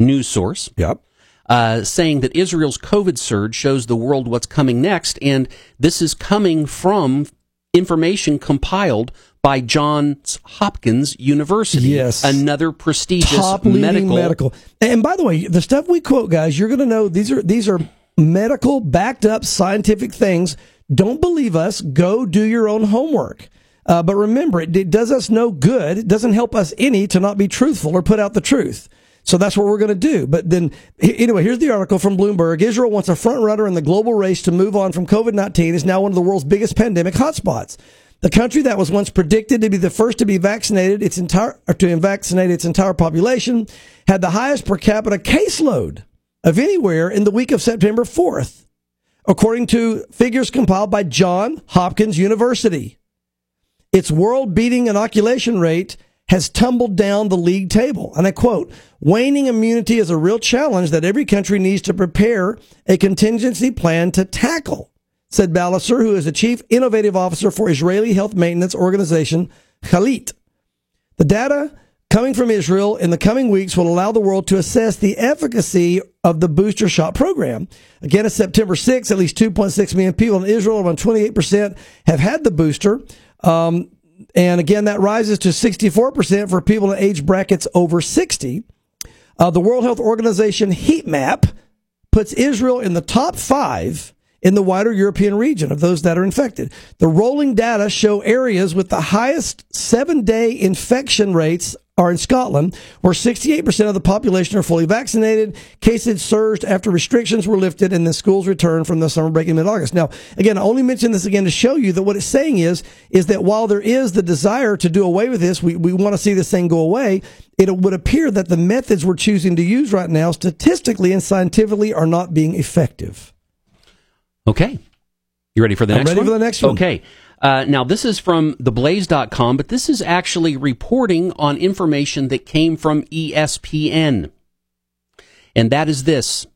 news source. Yep. Uh, saying that Israel's COVID surge shows the world what's coming next, and this is coming from information compiled by Johns Hopkins University. Yes. Another prestigious Top medical. medical. And by the way, the stuff we quote, guys, you're going to know these are these are medical backed up scientific things. Don't believe us. Go do your own homework. Uh, but remember, it, it does us no good. It doesn't help us any to not be truthful or put out the truth. So that's what we're going to do. But then, anyway, here's the article from Bloomberg. Israel wants a front runner in the global race to move on from COVID-19 is now one of the world's biggest pandemic hotspots. The country that was once predicted to be the first to be vaccinated, its entire, to vaccinate its entire population, had the highest per capita caseload of anywhere in the week of September 4th, according to figures compiled by John Hopkins University. Its world beating inoculation rate has tumbled down the league table. And I quote, waning immunity is a real challenge that every country needs to prepare a contingency plan to tackle, said Balicer, who is the chief innovative officer for Israeli health maintenance organization Clalit. The data coming from Israel in the coming weeks will allow the world to assess the efficacy of the booster shot program. Again, it's September 6th. At least 2.6 million people in Israel, around 28%, have had the booster. Um, and again, that rises to 64% for people in age brackets over 60. Uh, the World Health Organization heat map puts Israel in the top five in the wider European region of those that are infected. The rolling data show areas with the highest seven day infection rates are in Scotland, where 68% of the population are fully vaccinated. Cases surged after restrictions were lifted and the schools returned from the summer break in mid-August. Now, again, I only mention this again to show you that what it's saying is, is that while there is the desire to do away with this, we, we want to see this thing go away. It would appear that the methods we're choosing to use right now, statistically and scientifically, are not being effective. Okay. You ready for the I'm next ready one? for the next one. Okay. Uh, now, this is from theblaze.com, but this is actually reporting on information that came from ESPN. And that is this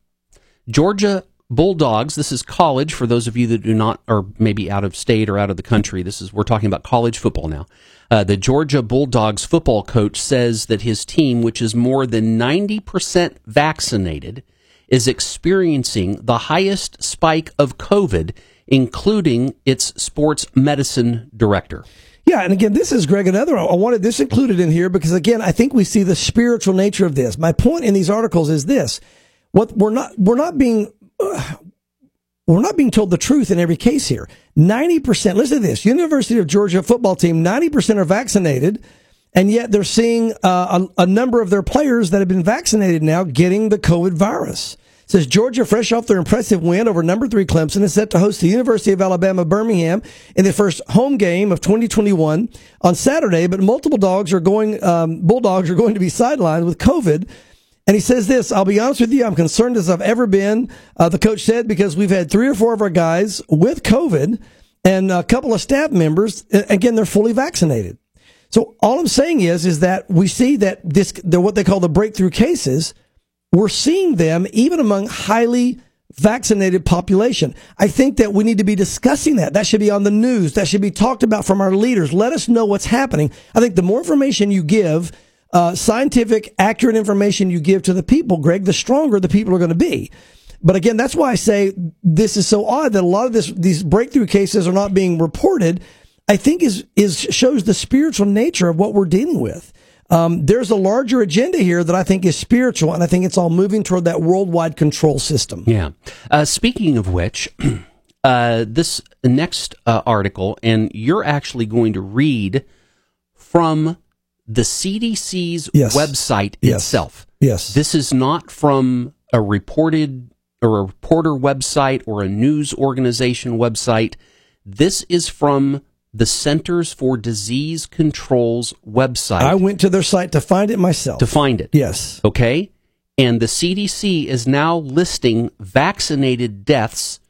Georgia Bulldogs, this is college for those of you that do not, or maybe out of state or out of the country. This is, we're talking about college football now. Uh, the Georgia Bulldogs football coach says that his team, which is more than 90% vaccinated, is experiencing the highest spike of COVID, including its sports medicine director. Yeah, and again, this is Greg. Another I wanted this included in here because again, I think we see the spiritual nature of this. My point in these articles is this: what we're not we're not being uh, we're not being told the truth in every case here. Ninety percent. Listen to this: University of Georgia football team. Ninety percent are vaccinated, and yet they're seeing uh, a, a number of their players that have been vaccinated now getting the COVID virus says Georgia, fresh off their impressive win over number three Clemson, is set to host the University of Alabama Birmingham in the first home game of 2021 on Saturday. But multiple dogs are going, um, bulldogs are going to be sidelined with COVID. And he says this, I'll be honest with you, I'm concerned as I've ever been. Uh, the coach said because we've had three or four of our guys with COVID and a couple of staff members. Again, they're fully vaccinated. So all I'm saying is, is that we see that this, the, what they call the breakthrough cases we're seeing them even among highly vaccinated population. I think that we need to be discussing that. That should be on the news. That should be talked about from our leaders. Let us know what's happening. I think the more information you give, uh, scientific, accurate information you give to the people, Greg, the stronger the people are going to be. But again, that's why I say this is so odd that a lot of this, these breakthrough cases are not being reported. I think is, is shows the spiritual nature of what we're dealing with. Um, there's a larger agenda here that I think is spiritual, and I think it's all moving toward that worldwide control system. Yeah. Uh, speaking of which, (clears throat) uh, this next uh, article, and you're actually going to read from the CDC's Yes. website Yes. itself. Yes. This is not from a reported or a reporter website or a news organization website. This is from the Centers for Disease Control's website. I went to their site to find it myself. to find it. Yes. Okay. And the CDC is now listing vaccinated deaths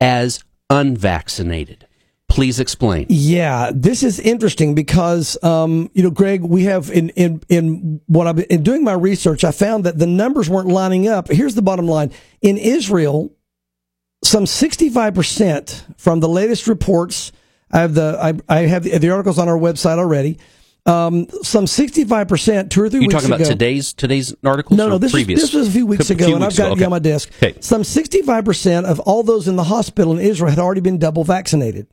as unvaccinated. Please explain. Yeah, this is interesting because, um, you know, Greg, we have in, in, in what I've been in doing my research, I found that the numbers weren't lining up. Here's the bottom line. In Israel, some 65% from the latest reports, I have the, I, I have the, the articles on our website already. Um, some 65% two or three You weeks talking about ago. today's today's articles? No, no, this was, this was a few weeks Few ago, and I've got ago, it on my desk. Okay. Some 65% of all those in the hospital in Israel had already been double vaccinated.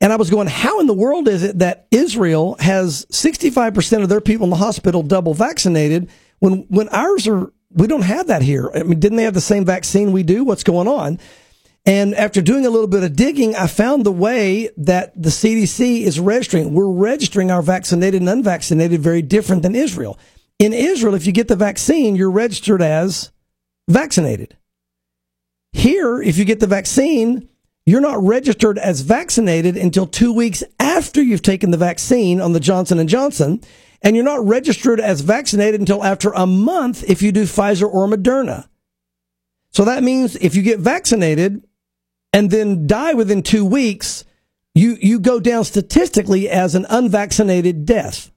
And I was going, how in the world is it that Israel has 65% of their people in the hospital double vaccinated when, when ours are, we don't have that here? I mean, didn't they have the same vaccine we do? What's going on? And after doing a little bit of digging, I found the way that the CDC is registering. We're registering our vaccinated and unvaccinated very different than Israel. In Israel, if you get the vaccine, you're registered as vaccinated. Here, if you get the vaccine, you're not registered as vaccinated until two weeks after you've taken the vaccine on the Johnson and Johnson, and you're not registered as vaccinated until after a month if you do Pfizer or Moderna. So that means if you get vaccinated and then die within two weeks, you, you go down statistically as an unvaccinated death.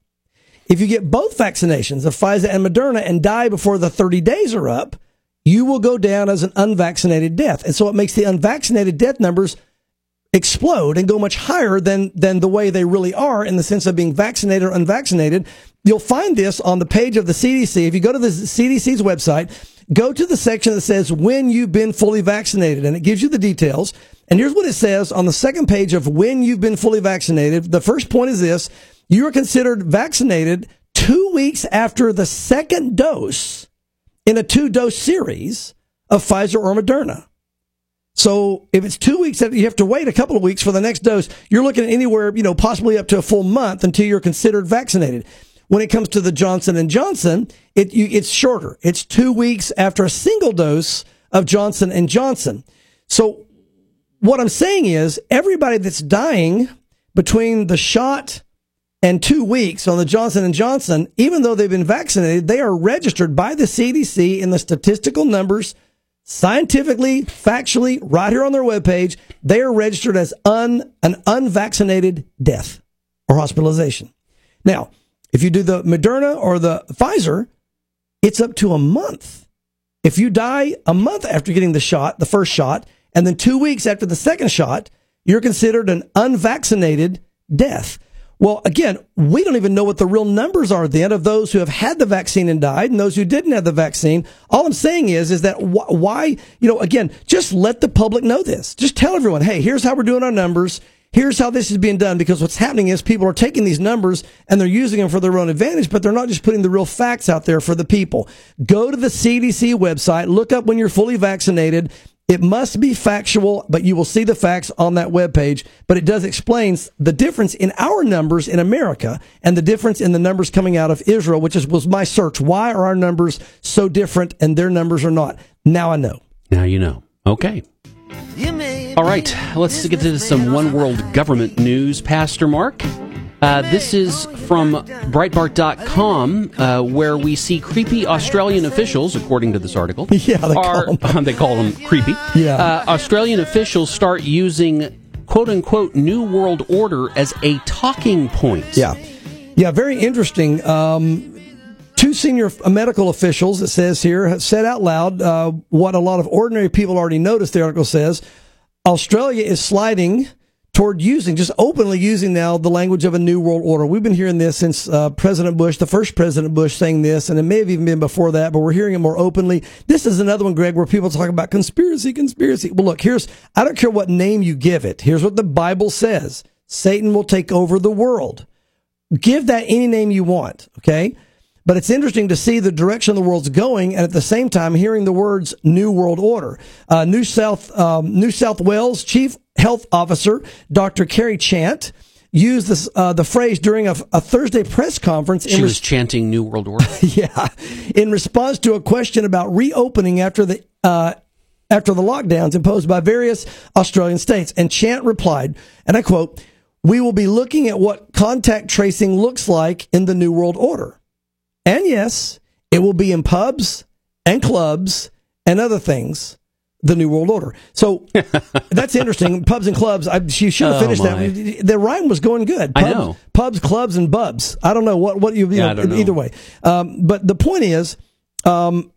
If you get both vaccinations of Pfizer and Moderna and die before the 30 days are up, you will go down as an unvaccinated death. And so it makes the unvaccinated death numbers explode and go much higher than, than the way they really are in the sense of being vaccinated or unvaccinated. You'll find this on the page of the CDC. If you go to the CDC's website, go to the section that says when you've been fully vaccinated and it gives you the details. And here's what it says on the second page of when you've been fully vaccinated. The first point is this. You are considered vaccinated two weeks after the second dose in a two dose series of Pfizer or Moderna. So if it's two weeks, that you have to wait a couple of weeks for the next dose. You're looking at anywhere, you know, possibly up to a full month until you're considered vaccinated. When it comes to the Johnson and Johnson, it you, it's shorter. It's two weeks after a single dose of Johnson and Johnson. So what I'm saying is everybody that's dying between the shot and two weeks on the Johnson and Johnson, even though they've been vaccinated, they are registered by the CDC in the statistical numbers, scientifically, factually, right here on their webpage. They are registered as un, an unvaccinated death or hospitalization. Now, if you do the Moderna or the Pfizer, it's up to a month. If you die a month after getting the shot, the first shot, and then two weeks after the second shot, you're considered an unvaccinated death. Well, again, we don't even know what the real numbers are then of those who have had the vaccine and died and those who didn't have the vaccine. All I'm saying is, is that wh- why, you know, again, just let the public know this. Just tell everyone, hey, here's how we're doing our numbers. Here's how this is being done because what's happening is people are taking these numbers and they're using them for their own advantage, but they're not just putting the real facts out there for the people. Go to the CDC website, look up when you're fully vaccinated. It must be factual, but you will see the facts on that webpage. But it does explain the difference in our numbers in America and the difference in the numbers coming out of Israel, which is, was my search. Why are our numbers so different and their numbers are not? Now I know. Now you know. Okay. All right, let's get to some one world government news, Pastor Mark. Uh, this is from Breitbart.com, uh, where we see creepy Australian officials, according to this article. (laughs) Yeah, they are, call them. (laughs) they call them creepy. Yeah. Uh, Australian officials start using quote unquote New World Order as a talking point. Yeah. Yeah, very interesting. Um, two senior medical officials, it says here, said out loud uh, what a lot of ordinary people already noticed, the article says. Australia is sliding toward using, just openly using now the language of a new world order. We've been hearing this since uh, President Bush, the first President Bush, saying this, and it may have even been before that, but we're hearing it more openly. This is another one, Greg, where people talk about conspiracy, conspiracy. Well, look, here's, I don't care what name you give it. Here's what the Bible says Satan will take over the world. Give that any name you want, okay? But it's interesting to see the direction the world's going, and at the same time hearing the words "New World Order." Uh, New South um, New South Wales Chief Health Officer Dr. Kerry Chant used this uh, the phrase during a, a, Thursday press conference. She was res- chanting "New World Order." (laughs) yeah, in response to a question about reopening after the uh, after the lockdowns imposed by various Australian states, and Chant replied, and I quote. We will be looking at what contact tracing looks like in the New World Order. And yes, it will be in pubs and clubs and other things the New World Order. So (laughs) that's interesting. Pubs and clubs. I, she should have oh, finished my. that. The rhyme was going good. Pub, I know. Pubs, clubs, and bubs. I don't know what what you, you yeah, know, either way. Um, but the point is, um,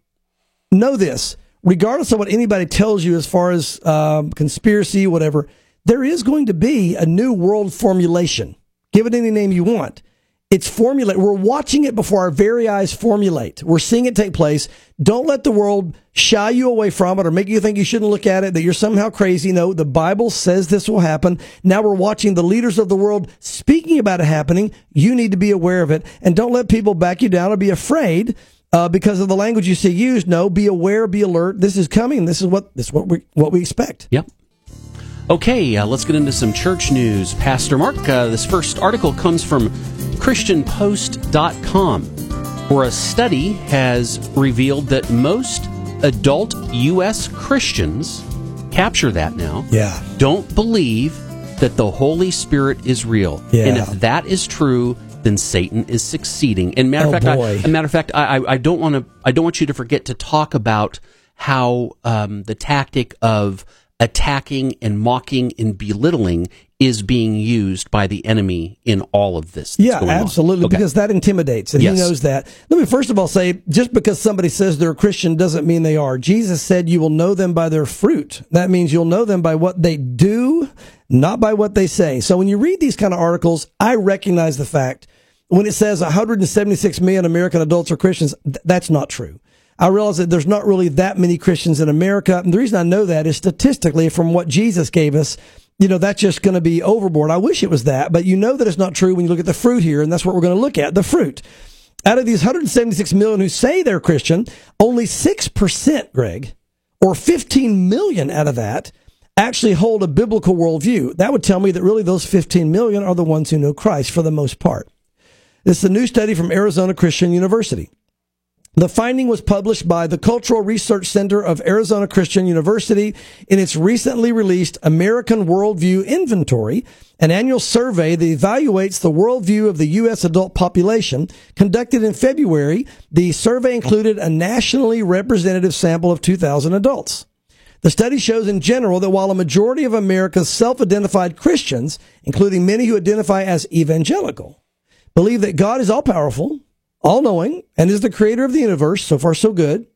know this. Regardless of what anybody tells you as far as um, conspiracy, whatever, there is going to be a new world formulation. Give it any name you want. It's formulate. We're watching it before our very eyes formulate. We're seeing it take place. Don't let the world shy you away from it or make you think you shouldn't look at it, that you're somehow crazy. No, the Bible says this will happen. Now we're watching the leaders of the world speaking about it happening. You need to be aware of it and don't let people back you down or be afraid. Uh, because of the language you see used, no, be aware, be alert. This is coming. This is what this is what we what we expect. Yep. Okay, uh, let's get into some church news. Pastor Mark, uh, this first article comes from ChristianPost.com, where a study has revealed that most adult U.S. Christians, capture that now, yeah. don't believe that the Holy Spirit is real. Yeah. And if that is true, then Satan is succeeding. And matter oh, of fact, boy. I, matter of fact, I, I don't want to. I don't want you to forget to talk about how um, the tactic of attacking and mocking and belittling is being used by the enemy in all of this. yeah, absolutely, okay. because that intimidates, and yes. he knows that. Let me first of all say, just because somebody says they're a Christian doesn't mean they are. Jesus said, "You will know them by their fruit." That means you'll know them by what they do, not by what they say. So when you read these kind of articles, I recognize the fact when it says 176 million American adults are Christians. Th- that's not true. I realize that there's not really that many Christians in America. And the reason I know that is statistically from what Jesus gave us, you know, that's just going to be overboard. I wish it was that, but you know that it's not true when you look at the fruit here. And that's what we're going to look at the fruit. Out of these 176 million who say they're Christian, only 6%, Greg, or 15 million out of that actually hold a biblical worldview. That would tell me that really those 15 million are the ones who know Christ for the most part. This is a new study from Arizona Christian University. The finding was published by the Cultural Research Center of Arizona Christian University in its recently released American Worldview Inventory, an annual survey that evaluates the worldview of the U.S. adult population. Conducted in February, the survey included a nationally representative sample of 2,000 adults. The study shows in general that while a majority of America's self-identified Christians, including many who identify as evangelical, believe that God is all powerful, all knowing, and is the creator of the universe. So far, so good.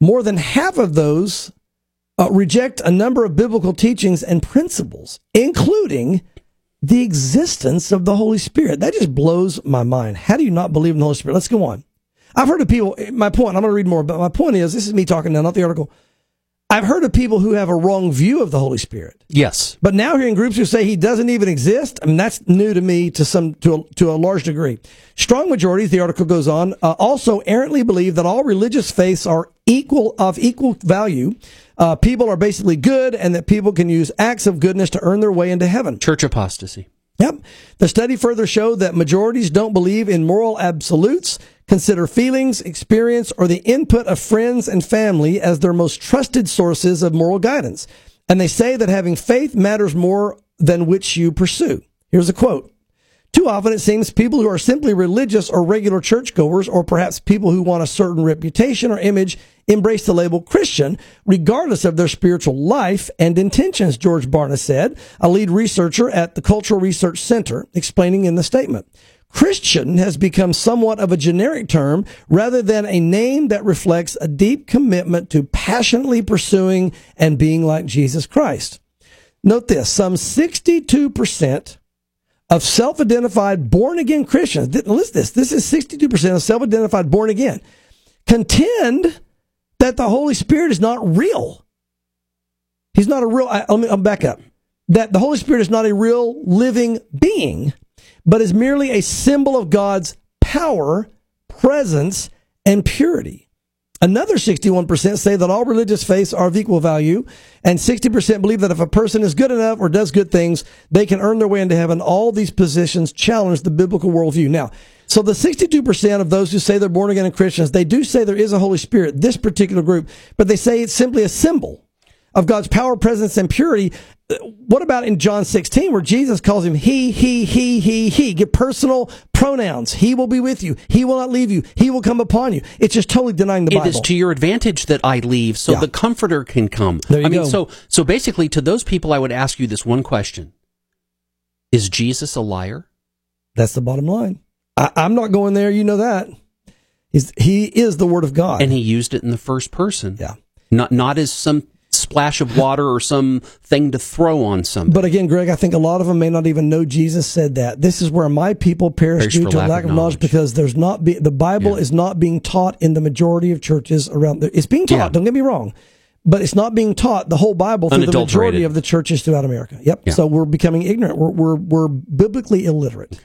More than half of those uh, reject a number of biblical teachings and principles, including the existence of the Holy Spirit. That just blows my mind. How do you not believe in the Holy Spirit? Let's go on. I've heard of people, my point, I'm going to read more, but my point is this is me talking now, not the article. I've heard of people who have a wrong view of the Holy Spirit. Yes. But now hearing groups who say he doesn't even exist, I mean, that's new to me to some, to a, to a large degree. Strong majorities, the article goes on, uh, also errantly believe that all religious faiths are equal, of equal value. Uh, people are basically good and that people can use acts of goodness to earn their way into heaven. Church apostasy. Yep. The study further showed that majorities don't believe in moral absolutes consider feelings, experience, or the input of friends and family as their most trusted sources of moral guidance. And they say that having faith matters more than which you pursue. Here's a quote. Too often it seems people who are simply religious or regular churchgoers, or perhaps people who want a certain reputation or image, embrace the label Christian, regardless of their spiritual life and intentions, George Barna said, a lead researcher at the Cultural Research Center, explaining in the statement. Christian has become somewhat of a generic term rather than a name that reflects a deep commitment to passionately pursuing and being like Jesus Christ. Note this, some 62% of self-identified born again Christians, listen this, this is 62% of self-identified born again, contend that the Holy Spirit is not real. He's not a real, I, let me, I'll back up. That the Holy Spirit is not a real living being but is merely a symbol of God's power, presence, and purity. Another 61% say that all religious faiths are of equal value, and 60% believe that if a person is good enough or does good things, they can earn their way into heaven. All these positions challenge the biblical worldview. Now, so the 62% of those who say they're born again Christians, they do say there is a Holy Spirit, this particular group, but they say it's simply a symbol of God's power, presence, and purity. What about in John 16 where Jesus calls him he, he, he, he, he? Get personal pronouns. He will be with you. He will not leave you. He will come upon you. It's just totally denying the It Bible. is to your advantage that I leave, so Yeah. the comforter can come. There you I mean, go. so so basically, to those people, I would ask you this one question: Is Jesus a liar? That's the bottom line. I, I'm not going there. You know that. He's, he is the Word of God. And he used it in the first person. Yeah. Not not as some splash of water or some thing to throw on somebody. But again, Greg, I think a lot of them may not even know Jesus said that. This is where my people perish, Perish due to lack lack of knowledge, knowledge. because there's not be, the Bible is not being taught in the majority of churches around. The, it's being taught. Yeah. Don't get me wrong, but it's not being taught the whole Bible through the majority of the churches throughout America. Yep. Yeah. So we're becoming ignorant. We're we're, we're biblically illiterate.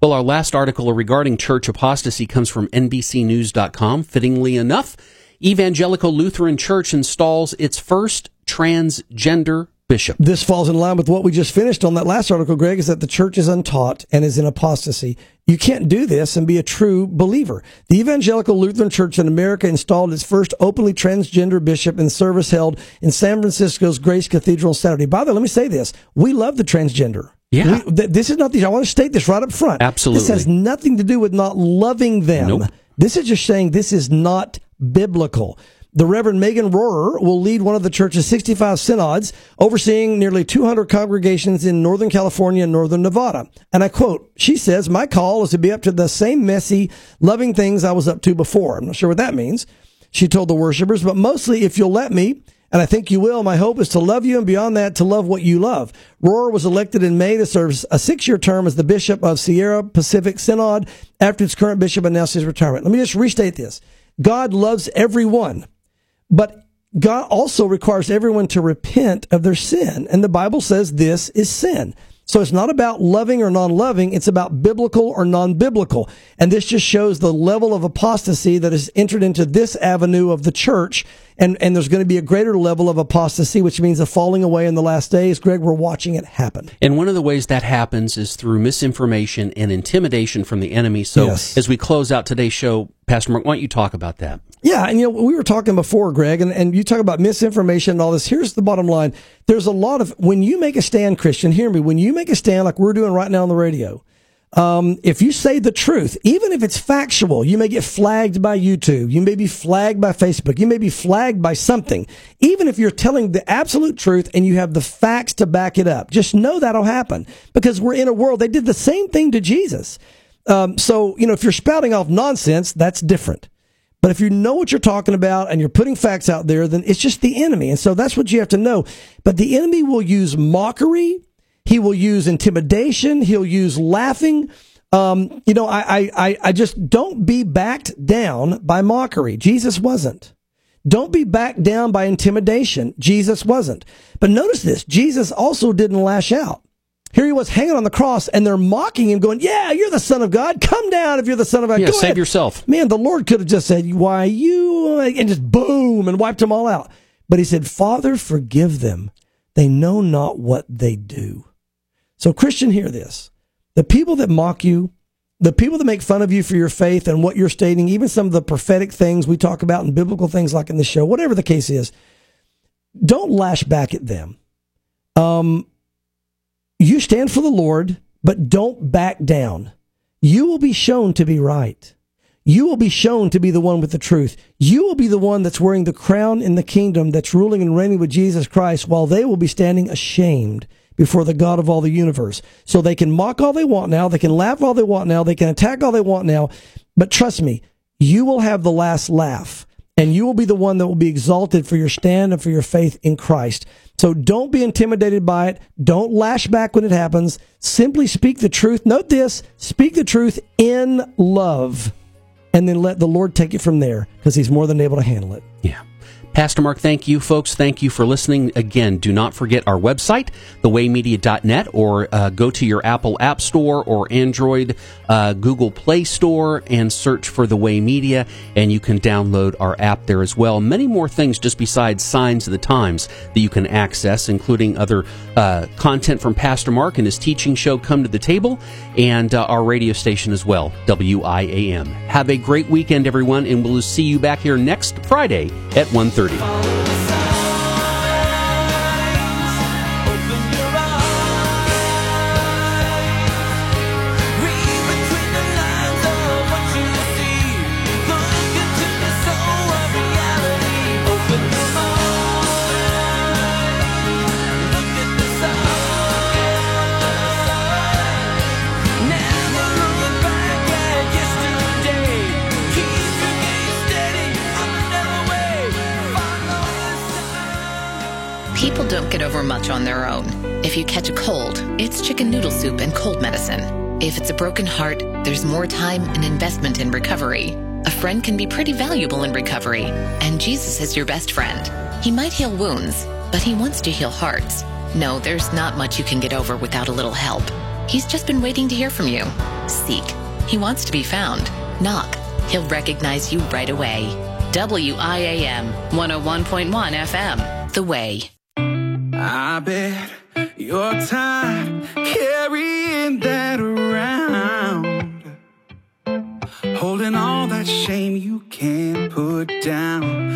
Well, our last article regarding church apostasy comes from NBCNews.com. Fittingly enough, Evangelical Lutheran Church installs its first transgender bishop. This falls in line with what we just finished on that last article, Greg, is that the church is untaught and is in apostasy. You can't do this and be a true believer. The Evangelical Lutheran Church in America installed its first openly transgender bishop in service held in San Francisco's Grace Cathedral on Saturday. By the way, let me say this. We love the transgender. Yeah. We, th- this is not the, I want to state this right up front. Absolutely. This has nothing to do with not loving them. Nope. This is just saying this is not biblical. The Reverend Megan Rohrer will lead one of the church's 65 synods, overseeing nearly 200 congregations in Northern California and Northern Nevada. And I quote, she says, My call is to be up to the same messy, loving things I was up to before. I'm not sure what that means. She told the worshipers, but mostly if you'll let me, and I think you will, my hope is to love you and beyond that, to love what you love. Rohrer was elected in May to serve a six year term as the bishop of Sierra Pacific Synod after its current bishop announced his retirement. Let me just restate this God loves everyone, but God also requires everyone to repent of their sin. And the Bible says this is sin. So it's not about loving or non-loving. It's about biblical or non-biblical. And this just shows the level of apostasy that has entered into this avenue of the church. And, and there's going to be a greater level of apostasy, which means a falling away in the last days. Greg, we're watching it happen. And one of the ways that happens is through misinformation and intimidation from the enemy. So Yes. as we close out today's show, Pastor Mark, why don't you talk about that? Yeah, and you know, we were talking before, Greg, and, and you talk about misinformation and all this. Here's the bottom line. There's a lot of when you make a stand, Christian, hear me, when you make a stand like we're doing right now on the radio, um, if you say the truth, even if it's factual, you may get flagged by YouTube. You may be flagged by Facebook. You may be flagged by something. Even if you're telling the absolute truth and you have the facts to back it up, just know that'll happen because we're in a world. They did the same thing to Jesus. Um, so, you know, if you're spouting off nonsense, that's different. But if you know what you're talking about and you're putting facts out there, then it's just the enemy. And so that's what you have to know. But the enemy will use mockery. He will use intimidation. He'll use laughing. Um, you know, I, I, I, I just don't be backed down by mockery. Jesus wasn't. Don't be backed down by intimidation. Jesus wasn't. But notice this. Jesus also didn't lash out. Here he was hanging on the cross and they're mocking him going, yeah, you're the son of God. Come down if you're the son of God. Yeah, Go save ahead." yourself. Man, the Lord could have just said, why you, and just boom and wiped them all out. But he said, Father, forgive them. They know not what they do. So Christian, hear this. The people that mock you, the people that make fun of you for your faith and what you're stating, even some of the prophetic things we talk about and biblical things like in the show, whatever the case is, don't lash back at them. Um, you stand for the Lord, but don't back down. You will be shown to be right. You will be shown to be the one with the truth. You will be the one that's wearing the crown in the kingdom that's ruling and reigning with Jesus Christ while they will be standing ashamed before the God of all the universe. So they can mock all they want now. They can laugh all they want now. They can attack all they want now. But trust me, you will have the last laugh and you will be the one that will be exalted for your stand and for your faith in Christ. So don't be intimidated by it. Don't lash back when it happens. Simply speak the truth. Note this speak the truth in love, and then let the Lord take it from there because He's more than able to handle it. Pastor Mark, thank you, folks. Thank you for listening. Again, do not forget our website, thewaymedia.net, or uh, go to your Apple App Store or Android uh, Google Play Store and search for The Way Media, and you can download our app there as well. Many more things just besides Signs of the Times that you can access, including other uh, content from Pastor Mark and his teaching show, Come to the Table, and uh, our radio station as well, WIAM. Have a great weekend, everyone, and we'll see you back here next Friday at 1.30. 30. Much on their own. If you catch a cold, it's chicken noodle soup and cold medicine. If it's a broken heart, there's more time and investment in recovery. A friend can be pretty valuable in recovery, and Jesus is your best friend. He might heal wounds, but he wants to heal hearts. No, there's not much you can get over without a little help. He's just been waiting to hear from you. Seek. He wants to be found. Knock. He'll recognize you right away. WIAM 101.1 FM. The Way. I bet you're tired carrying that around. Holding all that shame you can't put down.